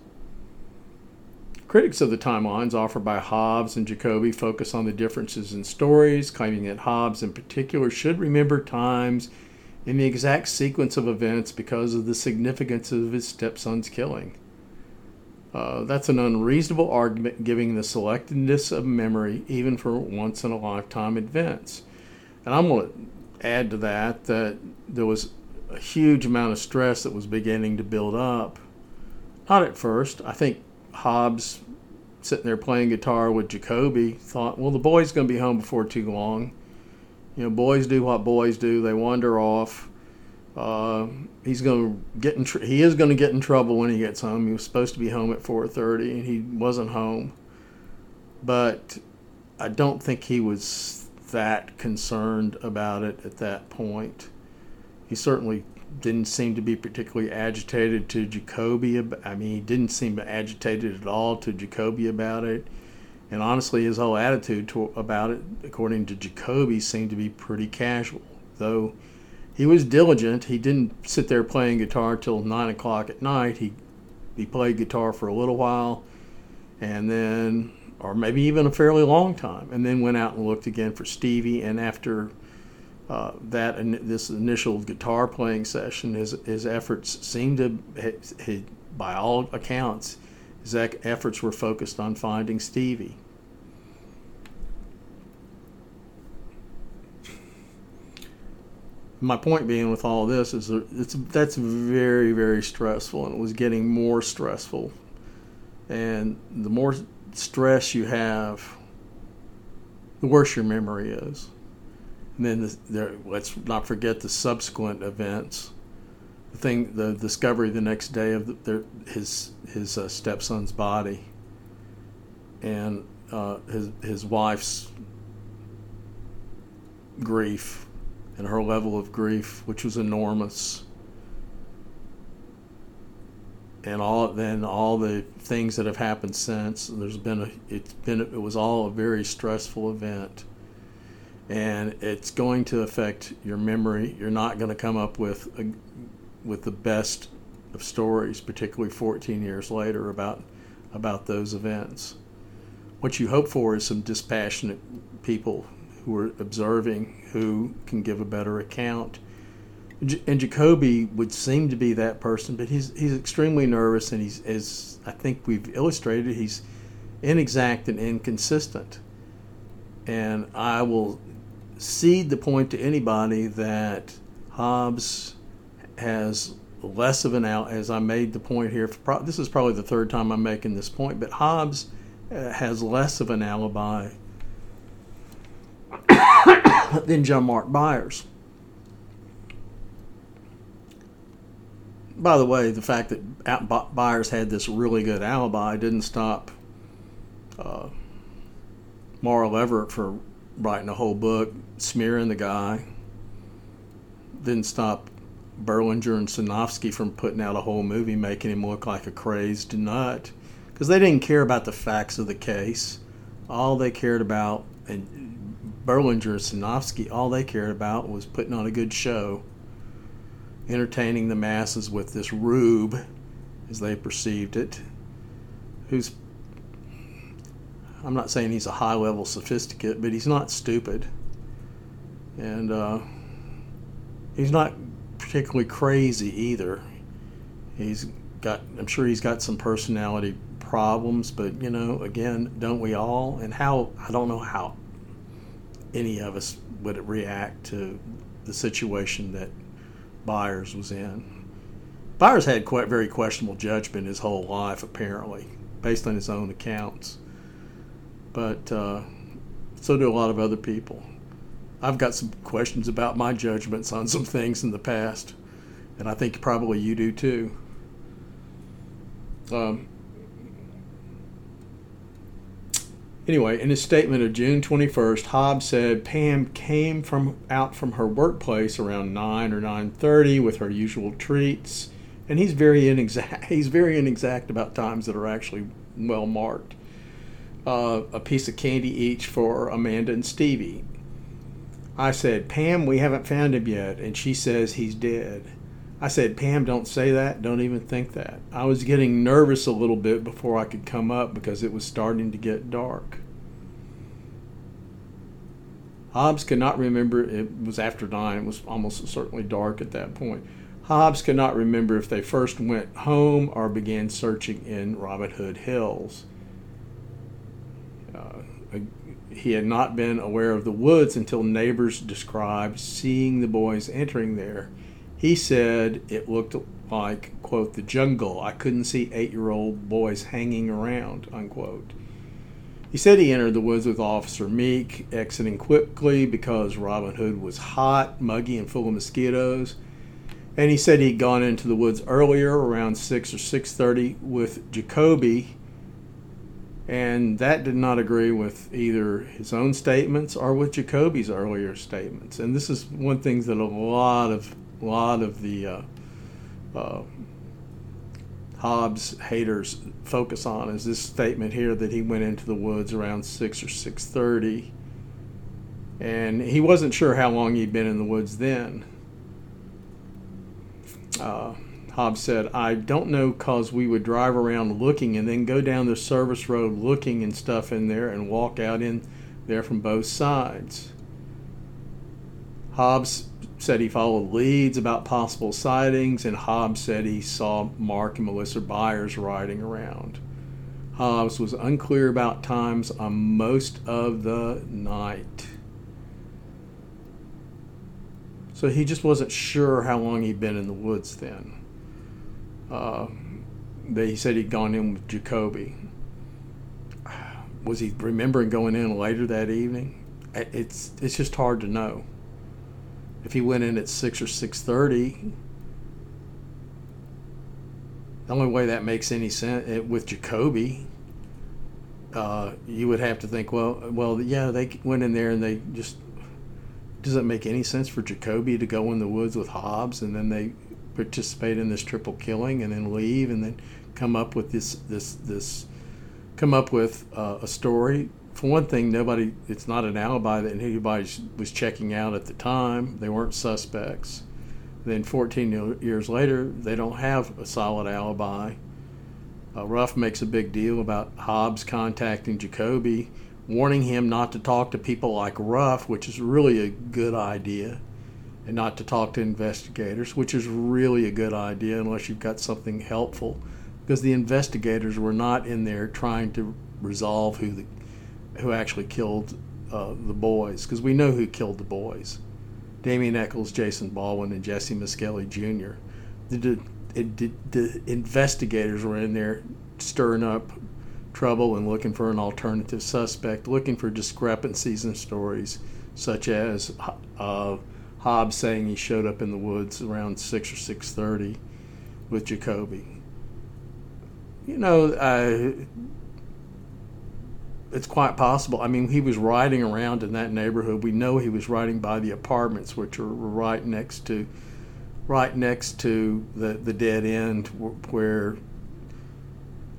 Critics of the timelines offered by Hobbs and Jacoby focus on the differences in stories, claiming that Hobbs in particular should remember times in the exact sequence of events because of the significance of his stepson's killing. Uh, that's an unreasonable argument given the selectedness of memory, even for once in a lifetime events. And I'm going to add to that that there was a huge amount of stress that was beginning to build up. Not at first. I think Hobbs, sitting there playing guitar with Jacoby, thought, well, the boy's going to be home before too long. You know, boys do what boys do. They wander off. Uh, he's going to get in. Tr- he is going to get in trouble when he gets home. He was supposed to be home at 4:30, and he wasn't home. But I don't think he was that concerned about it at that point. He certainly didn't seem to be particularly agitated to Jacoby. I mean, he didn't seem agitated at all to Jacoby about it. And honestly, his whole attitude to, about it, according to Jacoby, seemed to be pretty casual. Though he was diligent, he didn't sit there playing guitar till nine o'clock at night. He he played guitar for a little while, and then, or maybe even a fairly long time, and then went out and looked again for Stevie. And after uh, that this initial guitar playing session, his his efforts seemed to, he, by all accounts, his efforts were focused on finding Stevie. My point being with all this is that it's that's very very stressful, and it was getting more stressful. And the more stress you have, the worse your memory is. And then the, the, let's not forget the subsequent events. The thing, the discovery the next day of the, their, his his uh, stepson's body, and uh, his his wife's grief, and her level of grief, which was enormous, and all then all the things that have happened since. There's been a it's been it was all a very stressful event and it's going to affect your memory. You're not going to come up with a, with the best of stories, particularly 14 years later about about those events. What you hope for is some dispassionate people who are observing who can give a better account. And Jacoby would seem to be that person, but he's he's extremely nervous, and he's as I think we've illustrated, he's inexact and inconsistent. And I will cede the point to anybody that Hobbs has less of an out. As I made the point here, this is probably the third time I'm making this point, but Hobbs uh, has less of an alibi than John Mark Byers. By the way, the fact that Byers had this really good alibi didn't stop uh, Everett for writing a whole book, smearing the guy. Didn't stop Berlinger and Sinofsky from putting out a whole movie making him look like a crazed nut because they didn't care about the facts of the case. All they cared about, and Berlinger and Sinofsky, all they cared about was putting on a good show, entertaining the masses with this rube, as they perceived it, who's I'm not saying he's a high level sophisticate, but he's not stupid. And uh, he's not particularly crazy either. He's got, I'm sure he's got some personality problems, but you know, again, don't we all? And how, I don't know how any of us would react to the situation that Byers was in. Byers had quite very questionable judgment his whole life, apparently, based on his own accounts but uh, so do a lot of other people. I've got some questions about my judgments on some things in the past, and I think probably you do too. Um, anyway, in his statement of June 21st, Hobbs said Pam came from out from her workplace around 9 or 9:30 with her usual treats, and he's very inexact. He's very inexact about times that are actually well marked uh, a piece of candy each for Amanda and Stevie. I said, Pam, we haven't found him yet. And she says he's dead. I said, Pam, don't say that. Don't even think that. I was getting nervous a little bit before I could come up because it was starting to get dark. Hobbs could not remember, it was after nine, it was almost certainly dark at that point. Hobbs could not remember if they first went home or began searching in Robin Hood Hills he had not been aware of the woods until neighbors described seeing the boys entering there He said it looked like, quote, the jungle. I couldn't see eight year old boys hanging around, unquote. He said he entered the woods with Officer Meek, exiting quickly because Robin Hood was hot, muggy, and full of mosquitoes. And he said he'd gone into the woods earlier, around six or six thirty, with Jacoby, and that did not agree with either his own statements or with Jacoby's earlier statements. And this is one thing that a lot of lot of the uh, uh, Hobbs haters focus on is this statement here that he went into the woods around six or six thirty, and he wasn't sure how long he'd been in the woods then. Uh, Hobbs said, "I don't know, cause we would drive around looking and then go down the service road looking and stuff in there and walk out in there from both sides." Hobbs said he followed leads about possible sightings, and Hobbs said he saw Mark and Melissa Byers riding around. Hobbs was unclear about times on most of the night. So he just wasn't sure how long he'd been in the woods then. Uh, they said he'd gone in with Jacoby. Was he remembering going in later that evening? It's it's just hard to know if he went in at six or six thirty, the only way that makes any sense eh, with Jacoby, uh, you would have to think, well, well, yeah, they went in there and they just does it make any sense for Jacoby to go in the woods with Hobbs and then they participate in this triple killing and then leave and then come up with this this this come up with uh, a story for one thing, nobody, it's not an alibi that anybody was checking out at the time. They weren't suspects. Then 14 years later, they don't have a solid alibi. Uh, Ruff makes a big deal about Hobbs contacting Jacoby, warning him not to talk to people like Ruff, which is really a good idea, and not to talk to investigators, which is really a good idea unless you've got something helpful. Because the investigators were not in there trying to resolve who the who actually killed uh, the boys, because we know who killed the boys Damien Echols, Jason Baldwin, and Jessie Misskelley Jr. The, the, the investigators were in there stirring up trouble and looking for an alternative suspect, looking for discrepancies in stories, such as uh, Hobbs saying he showed up in the woods around six or six thirty with Jacoby. You know, uh, it's quite possible. I mean, he was riding around in that neighborhood. We know he was riding by the apartments, which are right next to, right next to the the dead end where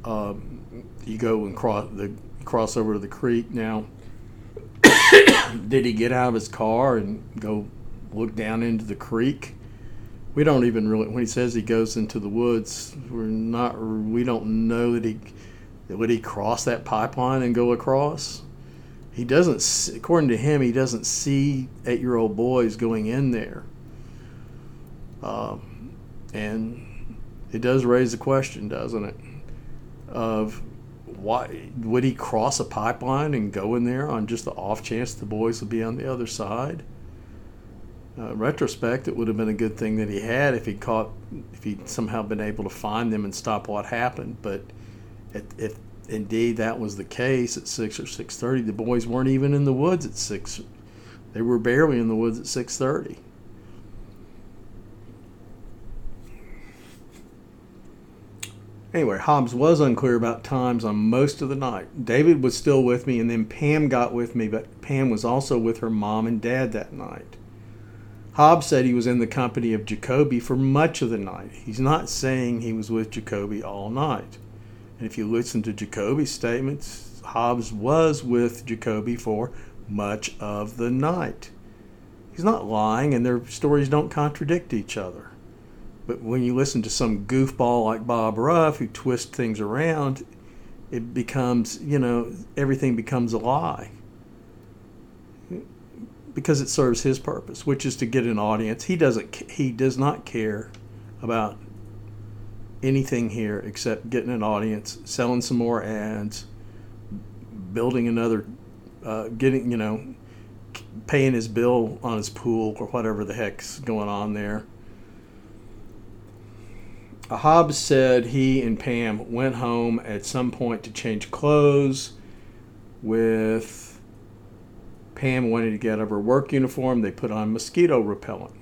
um, you go and cross the cross over to the creek. Now, did he get out of his car and go look down into the creek? We don't even really. When he says he goes into the woods, we're not. We don't know that he that would he cross that pipeline and go across? He doesn't, according to him, he doesn't see eight year old boys going in there. Um, and it does raise the question, doesn't it? Of why would he cross a pipeline and go in there on just the off chance the boys would be on the other side? Uh, retrospect, it would have been a good thing that he had if he caught, if he'd somehow been able to find them and stop what happened. But if, if indeed that was the case at six or six thirty, the boys weren't even in the woods at six. They were barely in the woods at six thirty. Anyway, Hobbs was unclear about times on most of the night. David was still with me, and then Pam got with me, but Pam was also with her mom and dad that night. Hobbs said he was in the company of Jacoby for much of the night. He's not saying he was with Jacoby all night. And if you listen to Jacoby's statements, Hobbs was with Jacoby for much of the night. He's not lying, and their stories don't contradict each other. But when you listen to some goofball like Bob Ruff who twists things around, it becomes, you know, everything becomes a lie. Because it serves his purpose, which is to get an audience. He doesn't he does not care about anything here except getting an audience, selling some more ads, building another, uh, getting, you know, paying his bill on his pool or whatever the heck's going on there. Hobbs said he and Pam went home at some point to change clothes with Pam wanted to get out of her work uniform. They put on mosquito repellent.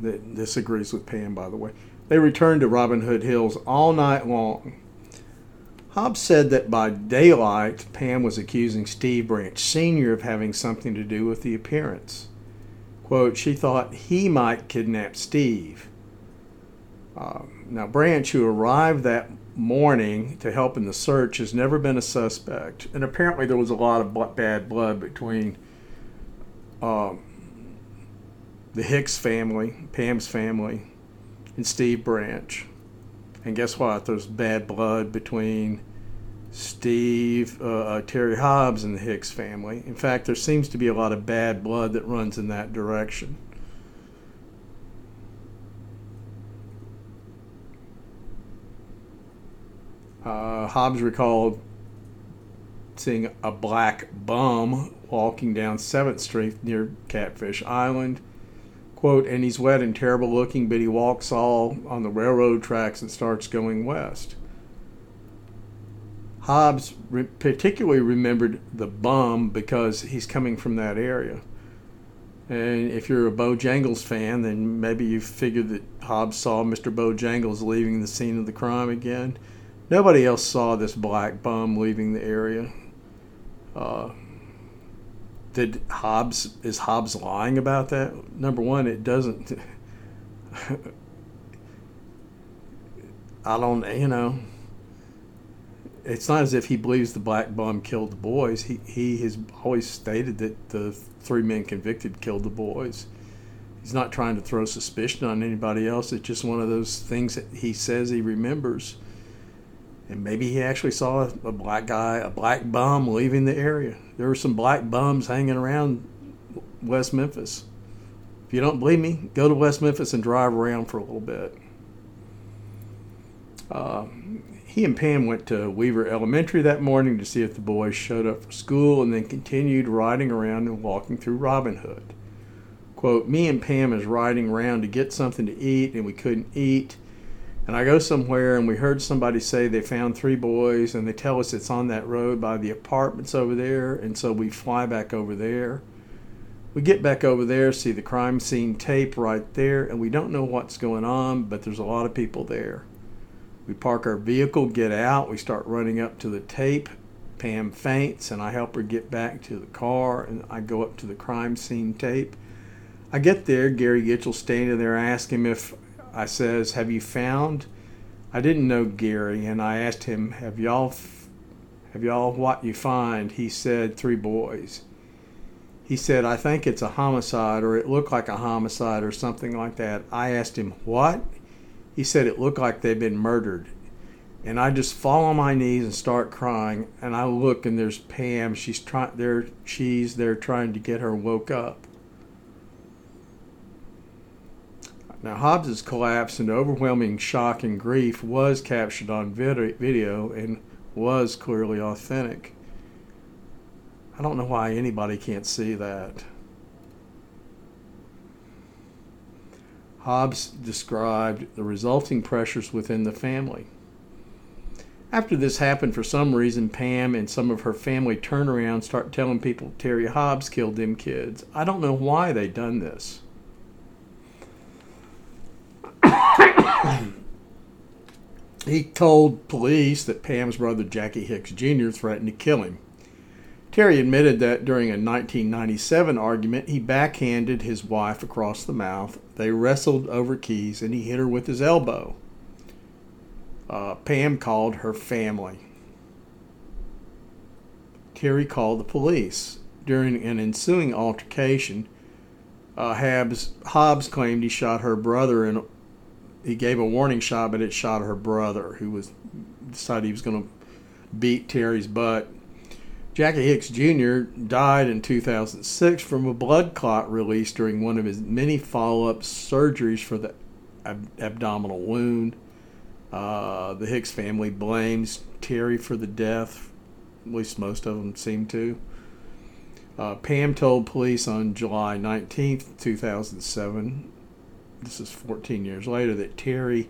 This agrees with Pam, by the way. They returned to Robin Hood Hills all night long. Hobbs said that by daylight, Pam was accusing Steve Branch Sr. of having something to do with the appearance. Quote, she thought he might kidnap Steve. Uh, now, Branch, who arrived that morning to help in the search, has never been a suspect. And apparently, there was a lot of bad blood between um, the Hicks family, Pam's family, and Steve Branch. And guess what? There's bad blood between Steve, uh, uh, Terry Hobbs, and the Hicks family. In fact, there seems to be a lot of bad blood that runs in that direction. Uh, Hobbs recalled seeing a black bum walking down 7th Street near Catfish Island quote, and he's wet and terrible looking, but he walks all on the railroad tracks and starts going west. Hobbs re- particularly remembered the bum because he's coming from that area. And if you're a Bojangles fan, then maybe you figured that Hobbs saw Mr. Bojangles leaving the scene of the crime again. Nobody else saw this black bum leaving the area. Uh, did Hobbs is Hobbs lying about that? Number one, it doesn't. I don't, you know. It's not as if he believes the black bum killed the boys. He he has always stated that the three men convicted killed the boys. He's not trying to throw suspicion on anybody else. It's just one of those things that he says he remembers. And maybe he actually saw a, a black guy, a black bum leaving the area there were some black bums hanging around West Memphis. If you don't believe me, go to West Memphis and drive around for a little bit. Uh, he and Pam went to Weaver Elementary that morning to see if the boys showed up for school and then continued riding around and walking through Robin Hood. Quote, me and Pam is riding around to get something to eat and we couldn't eat and I go somewhere and we heard somebody say they found three boys and they tell us it's on that road by the apartments over there. And so we fly back over there. We get back over there, see the crime scene tape right there, and we don't know what's going on, but there's a lot of people there. We park our vehicle, get out, we start running up to the tape. Pam faints, and I help her get back to the car, and I go up to the crime scene tape. I get there, Gary Gitchell standing there. I ask him if I says, "Have you found?" I didn't know Gary, and I asked him, "Have y'all, have y'all what you find?" He said, three boys." He said, "I think it's a homicide, or it looked like a homicide, or something like that." I asked him, "What?" He said, "It looked like they'd been murdered." And I just fall on my knees and start crying. And I look, and there's Pam. She's trying. There, she's there trying to get her woke up. Now, Hobbs's collapse and overwhelming shock and grief was captured on video and was clearly authentic. I don't know why anybody can't see that. Hobbs described the resulting pressures within the family. After this happened, for some reason, Pam and some of her family turn around start telling people Terry Hobbs killed them kids. I don't know why they done this. he told police that Pam's brother Jackie Hicks Jr. threatened to kill him. Terry admitted that during a 1997 argument, he backhanded his wife across the mouth. They wrestled over keys and he hit her with his elbow. Uh, Pam called her family. Terry called the police. During an ensuing altercation, uh, Hobbs, Hobbs claimed he shot her brother in he gave a warning shot, but it shot her brother, who was decided he was going to beat Terry's butt. Jackie Hicks Jr. died in 2006 from a blood clot released during one of his many follow-up surgeries for the ab- abdominal wound. Uh, the Hicks family blames Terry for the death. At least most of them seem to. Uh, Pam told police on July 19th, 2007, this is 14 years later, that Terry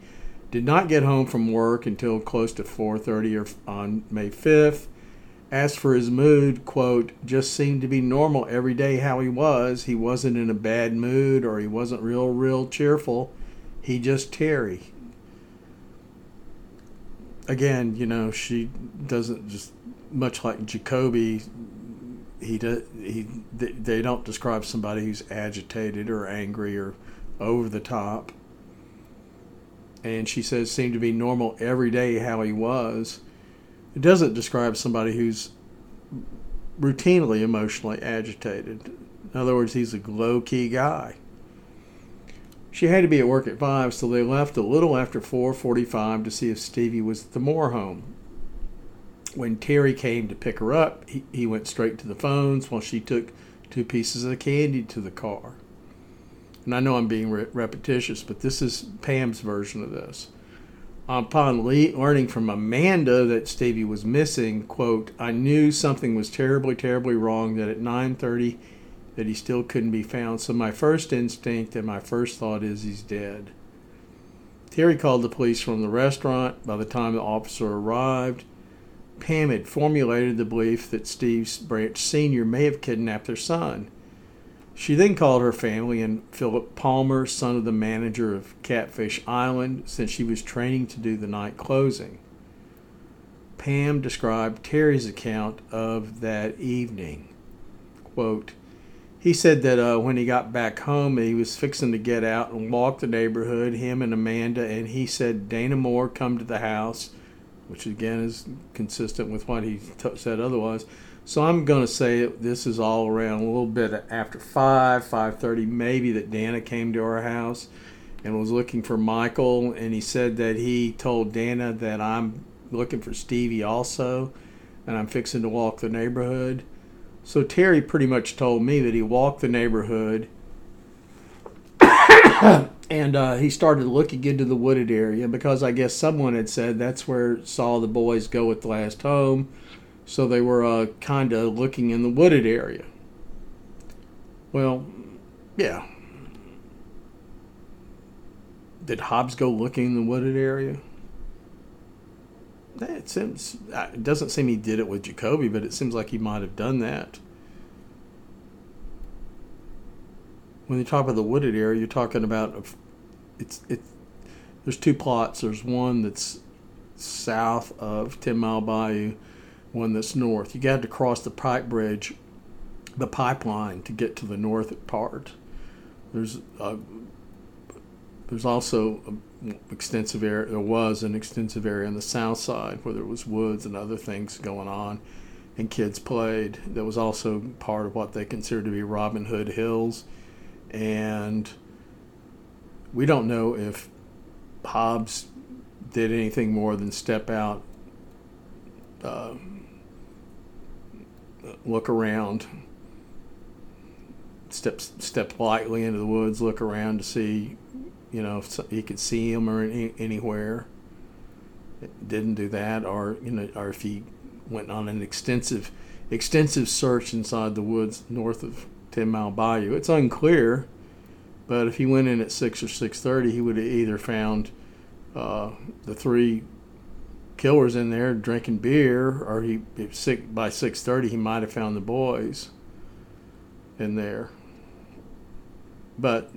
did not get home from work until close to 4:30 on May 5th. As for his mood, quote, just seemed to be normal every day how he was. He wasn't in a bad mood or he wasn't real, real cheerful. He just Terry. Again, you know, she doesn't just much like Jacoby. He does. He they don't describe somebody who's agitated or angry or over the top. And she says seemed to be normal every day how he was it doesn't describe somebody who's routinely emotionally agitated. In other words, he's a low key guy. She had to be at work at 5, so they left a little after 4:45 to see if Stevie was at the Moore home. When Terry came to pick her up, he, he went straight to the phones while she took two pieces of candy to the car. And I know I'm being re- repetitious, but this is Pam's version of this. Upon le- learning from Amanda that Stevie was missing, quote, I knew something was terribly, terribly wrong. That at 9:30, that he still couldn't be found. So my first instinct and my first thought is he's dead. Terry called the police from the restaurant. By the time the officer arrived, Pam had formulated the belief that Steve Branch Sr. may have kidnapped their son. She then called her family and Philip Palmer, son of the manager of Catfish Island, since she was training to do the night closing. Pam described Terry's account of that evening. Quote, he said that uh, when he got back home, he was fixing to get out and walk the neighborhood, him and Amanda, and he said Dana Moore come to the house, which again is consistent with what he t- said otherwise. So I'm going to say this is all around a little bit after 5, 5.30 maybe that Dana came to our house and was looking for Michael. And he said that he told Dana that I'm looking for Stevie also and I'm fixing to walk the neighborhood. So Terry pretty much told me that he walked the neighborhood and uh, he started looking into the wooded area because I guess someone had said that's where saw the boys go at the last home so they were uh, kind of looking in the wooded area. Well, yeah. Did Hobbs go looking in the wooded area? It seems it doesn't seem he did it with Jacoby, but it seems like he might have done that. When you talk about the wooded area, you're talking about it's it. There's two plots. There's one that's south of Ten Mile Bayou, one that's north. You got to cross the pipe bridge, the pipeline to get to the north part. There's a, there's also extensive area. There was an extensive area on the south side where there was woods and other things going on, and kids played. That was also part of what they considered to be Robin Hood Hills, and we don't know if Hobbs did anything more than step out. Uh, look around, step step lightly into the woods, look around to see, you know, if he could see him or any, anywhere. Didn't do that, or you know, or if he went on an extensive extensive search inside the woods north of Ten Mile Bayou. It's unclear, but if he went in at six or six thirty, he would have either found uh, the three killers in there drinking beer, or he sick by six thirty he might have found the boys in there. But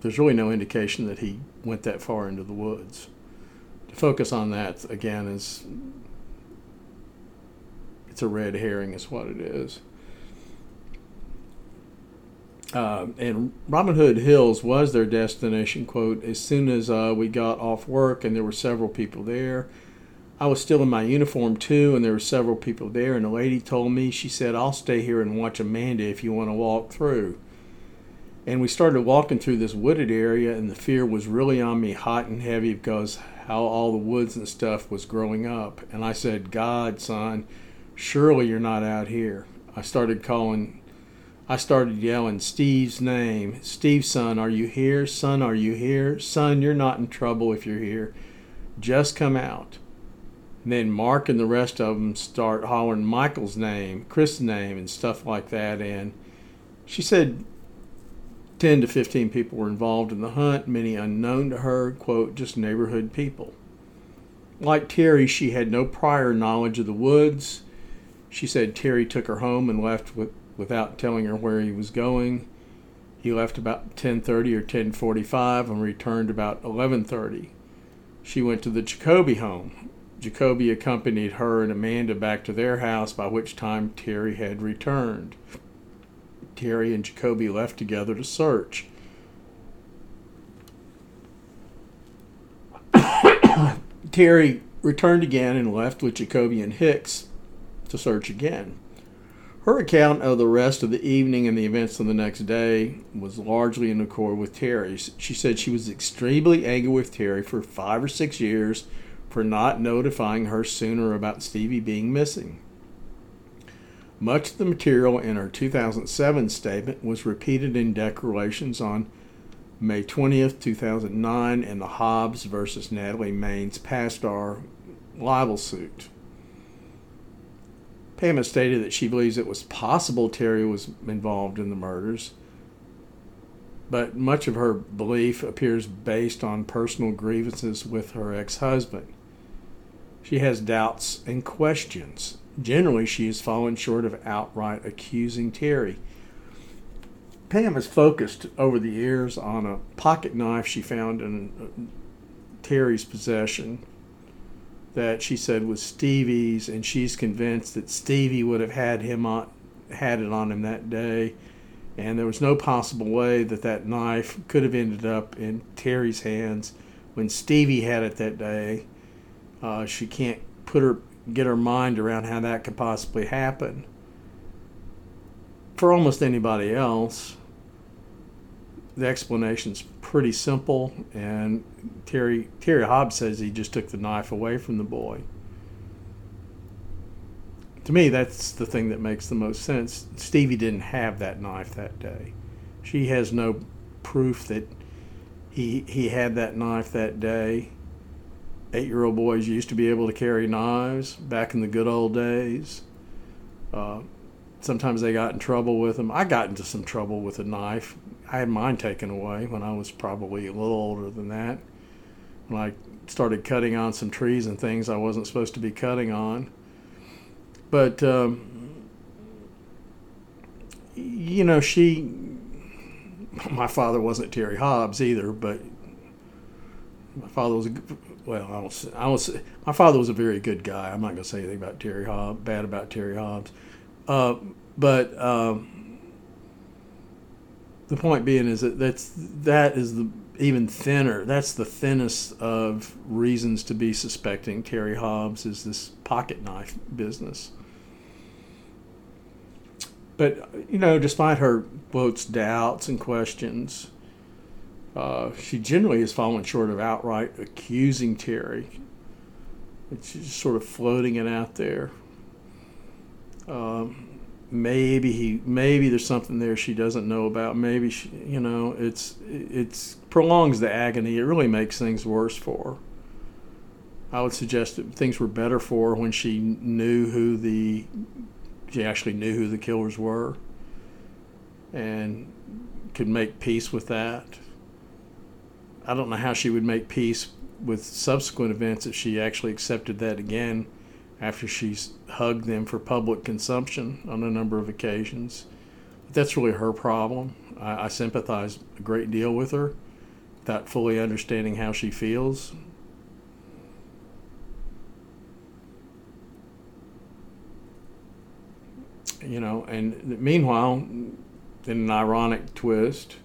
there's really no indication that he went that far into the woods. To focus on that again is it's a red herring, is what it is. Uh, and Robin Hood Hills was their destination. Quote: As soon as uh, we got off work, and there were several people there, I was still in my uniform too, and there were several people there. And the lady told me, she said, I'll stay here and watch Amanda if you want to walk through. And we started walking through this wooded area, and the fear was really on me hot and heavy because how all the woods and stuff was growing up. And I said, God, son, surely you're not out here. I started calling, I started yelling Steve's name. Steve, son, are you here? Son, are you here? Son, you're not in trouble if you're here. Just come out. And then Mark and the rest of them start hollering Michael's name, Chris's name, and stuff like that. And she said, 10 to 15 people were involved in the hunt, many unknown to her, quote, just neighborhood people. Like Terry, she had no prior knowledge of the woods. She said Terry took her home and left with, without telling her where he was going. He left about 10:30 or 10:45 and returned about 11:30. She went to the Jacoby home. Jacoby accompanied her and Amanda back to their house, by which time Terry had returned. Terry and Jacoby left together to search. Terry returned again and left with Jacoby and Hicks to search again. Her account of the rest of the evening and the events of the next day was largely in accord with Terry's. She said she was extremely angry with Terry for five or six years for not notifying her sooner about Stevie being missing. Much of the material in her 2007 statement was repeated in declarations on May 20th, 2009, in the Hobbs versus Natalie Maines Pasdar libel suit. Pam has stated that she believes it was possible Terry was involved in the murders, but much of her belief appears based on personal grievances with her ex husband. She has doubts and questions Generally, she has fallen short of outright accusing Terry. Pam has focused over the years on a pocket knife she found in uh, Terry's possession that she said was Stevie's, and she's convinced that Stevie would have had him on, had it on him that day, and there was no possible way that that knife could have ended up in Terry's hands when Stevie had it that day. Uh, she can't put her get her mind around how that could possibly happen. For almost anybody else, the explanation's pretty simple, and Terry Terry Hobbs says he just took the knife away from the boy. To me, that's the thing that makes the most sense. Stevie didn't have that knife that day. She has no proof that he he had that knife that day eight year old boys used to be able to carry knives back in the good old days. Uh, sometimes they got in trouble with them. I got into some trouble with a knife. I had mine taken away when I was probably a little older than that. When I started cutting on some trees and things I wasn't supposed to be cutting on. But, um, you know, she, my father wasn't Terry Hobbs either, but my father was a well, I was, I was, my father was a very good guy. I'm not going to say anything about Terry Hobbs, bad about Terry Hobbs. Uh, but um, the point being is that that's, that is the even thinner. That's the thinnest of reasons to be suspecting Terry Hobbs is this pocket knife business. But, you know, despite her quotes, doubts and questions, uh, she generally has fallen short of outright accusing Terry. She's just sort of floating it out there. Um, maybe he, maybe there's something there she doesn't know about. Maybe she, you know, it's it's prolongs the agony. It really makes things worse for her. I would suggest that things were better for her when she knew who the she actually knew who the killers were and could make peace with that. I don't know how she would make peace with subsequent events if she actually accepted that again after she's hugged them for public consumption on a number of occasions. But that's really her problem. I, I sympathize a great deal with her without fully understanding how she feels. You know, and meanwhile, in an ironic twist,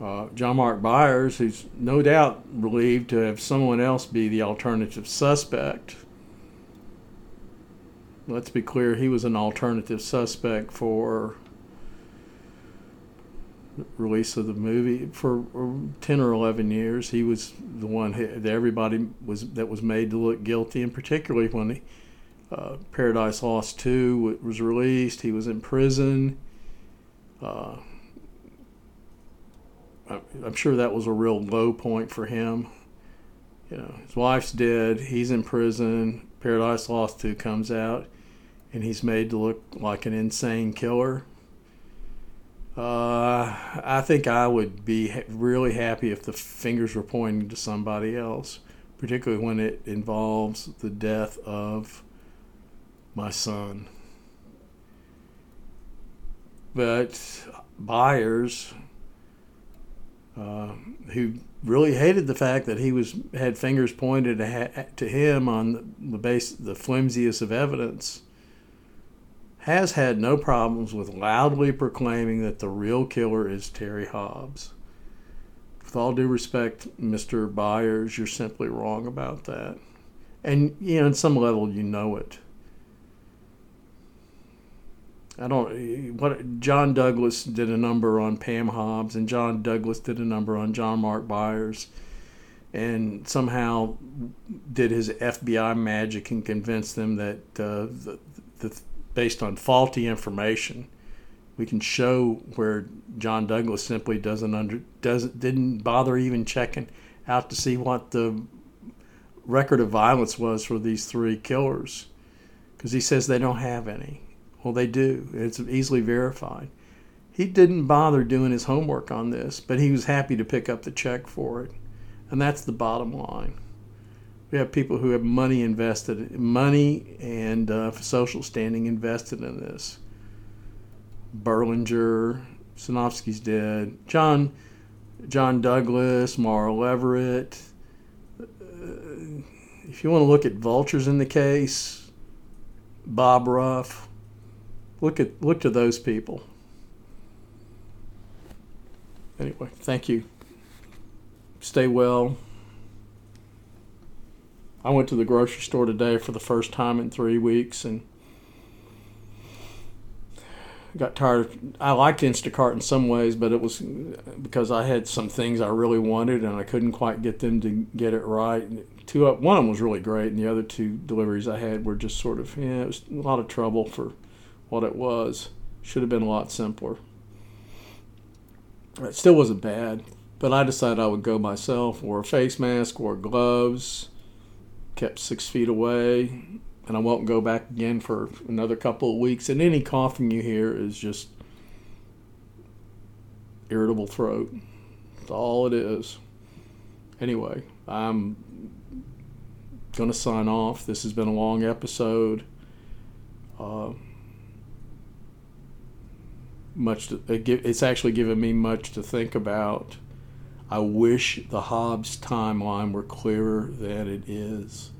uh, John Mark Byers, who's no doubt believed to have someone else be the alternative suspect. Let's be clear, he was an alternative suspect for release of the movie for 10 or 11 years he was the one that everybody was that was made to look guilty and particularly when he, uh, paradise lost 2 was released he was in prison uh, I'm sure that was a real low point for him. You know, his wife's dead. He's in prison. Paradise Lost 2 comes out, and he's made to look like an insane killer. Uh, I think I would be really happy if the fingers were pointing to somebody else, particularly when it involves the death of my son. But Byers, uh, who really hated the fact that he was had fingers pointed to him on the base the flimsiest of evidence has had no problems with loudly proclaiming that the real killer is Terry Hobbs. With all due respect, Mr. Byers, you're simply wrong about that. And you know, on some level you know it. I don't what John Douglas did a number on Pam Hobbs and John Douglas did a number on John Mark Byers and somehow did his FBI magic and convinced them that uh, the, the based on faulty information. We can show where John Douglas simply doesn't under doesn't didn't bother even checking out to see what the record of violence was for these three killers because he says they don't have any. Well, they do. It's easily verified. He didn't bother doing his homework on this, but he was happy to pick up the check for it. And that's the bottom line. We have people who have money invested, money and uh, social standing invested in this. Berlinger, Sinofsky's dead. John, John Douglas, Mara Leveritt. Uh, if you want to look at vultures in the case, Bob Ruff. Look at look to those people. Anyway, thank you. Stay well. I went to the grocery store today for the first time in three weeks and got tired. I liked Instacart in some ways, but it was because I had some things I really wanted and I couldn't quite get them to get it right. Two, up, one of them was really great, and the other two deliveries I had were just sort of, yeah, it was a lot of trouble for what it was. Should have been a lot simpler. It still wasn't bad, but I decided I would go myself. Wore a face mask, wore gloves kept six feet away, and I won't go back again for another couple of weeks. And any coughing you hear is just irritable throat. That's all it is. Anyway, I'm going to sign off. This has been a long episode. Uh, much to, it's actually given me much to think about. I wish the Hobbs timeline were clearer than it is,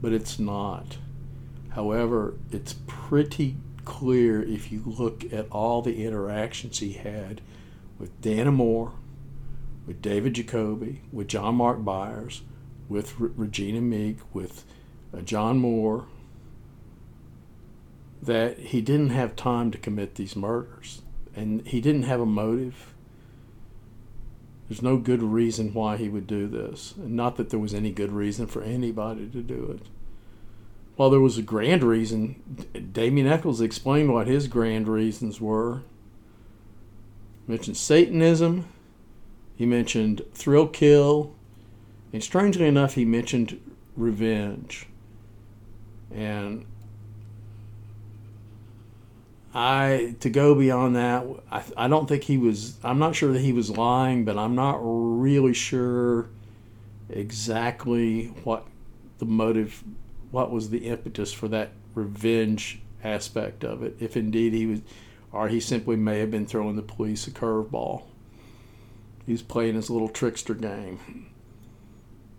but it's not. However, it's pretty clear if you look at all the interactions he had with Dana Moore, with David Jacoby, with John Mark Byers, with Regina Meek, with uh, John Moore, that he didn't have time to commit these murders. And he didn't have a motive there's no good reason why he would do this. And not that there was any good reason for anybody to do it. While there was a grand reason, Damien Echols explained what his grand reasons were. He mentioned Satanism, he mentioned thrill kill, and strangely enough, he mentioned revenge. And I to go beyond that, I, I don't think he was. I'm not sure that he was lying, but I'm not really sure exactly what the motive, what was the impetus for that revenge aspect of it. If indeed he was, or he simply may have been throwing the police a curveball. He was playing his little trickster game.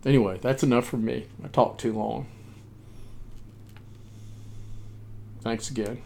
Anyway, that's enough for me. I talked too long. Thanks again.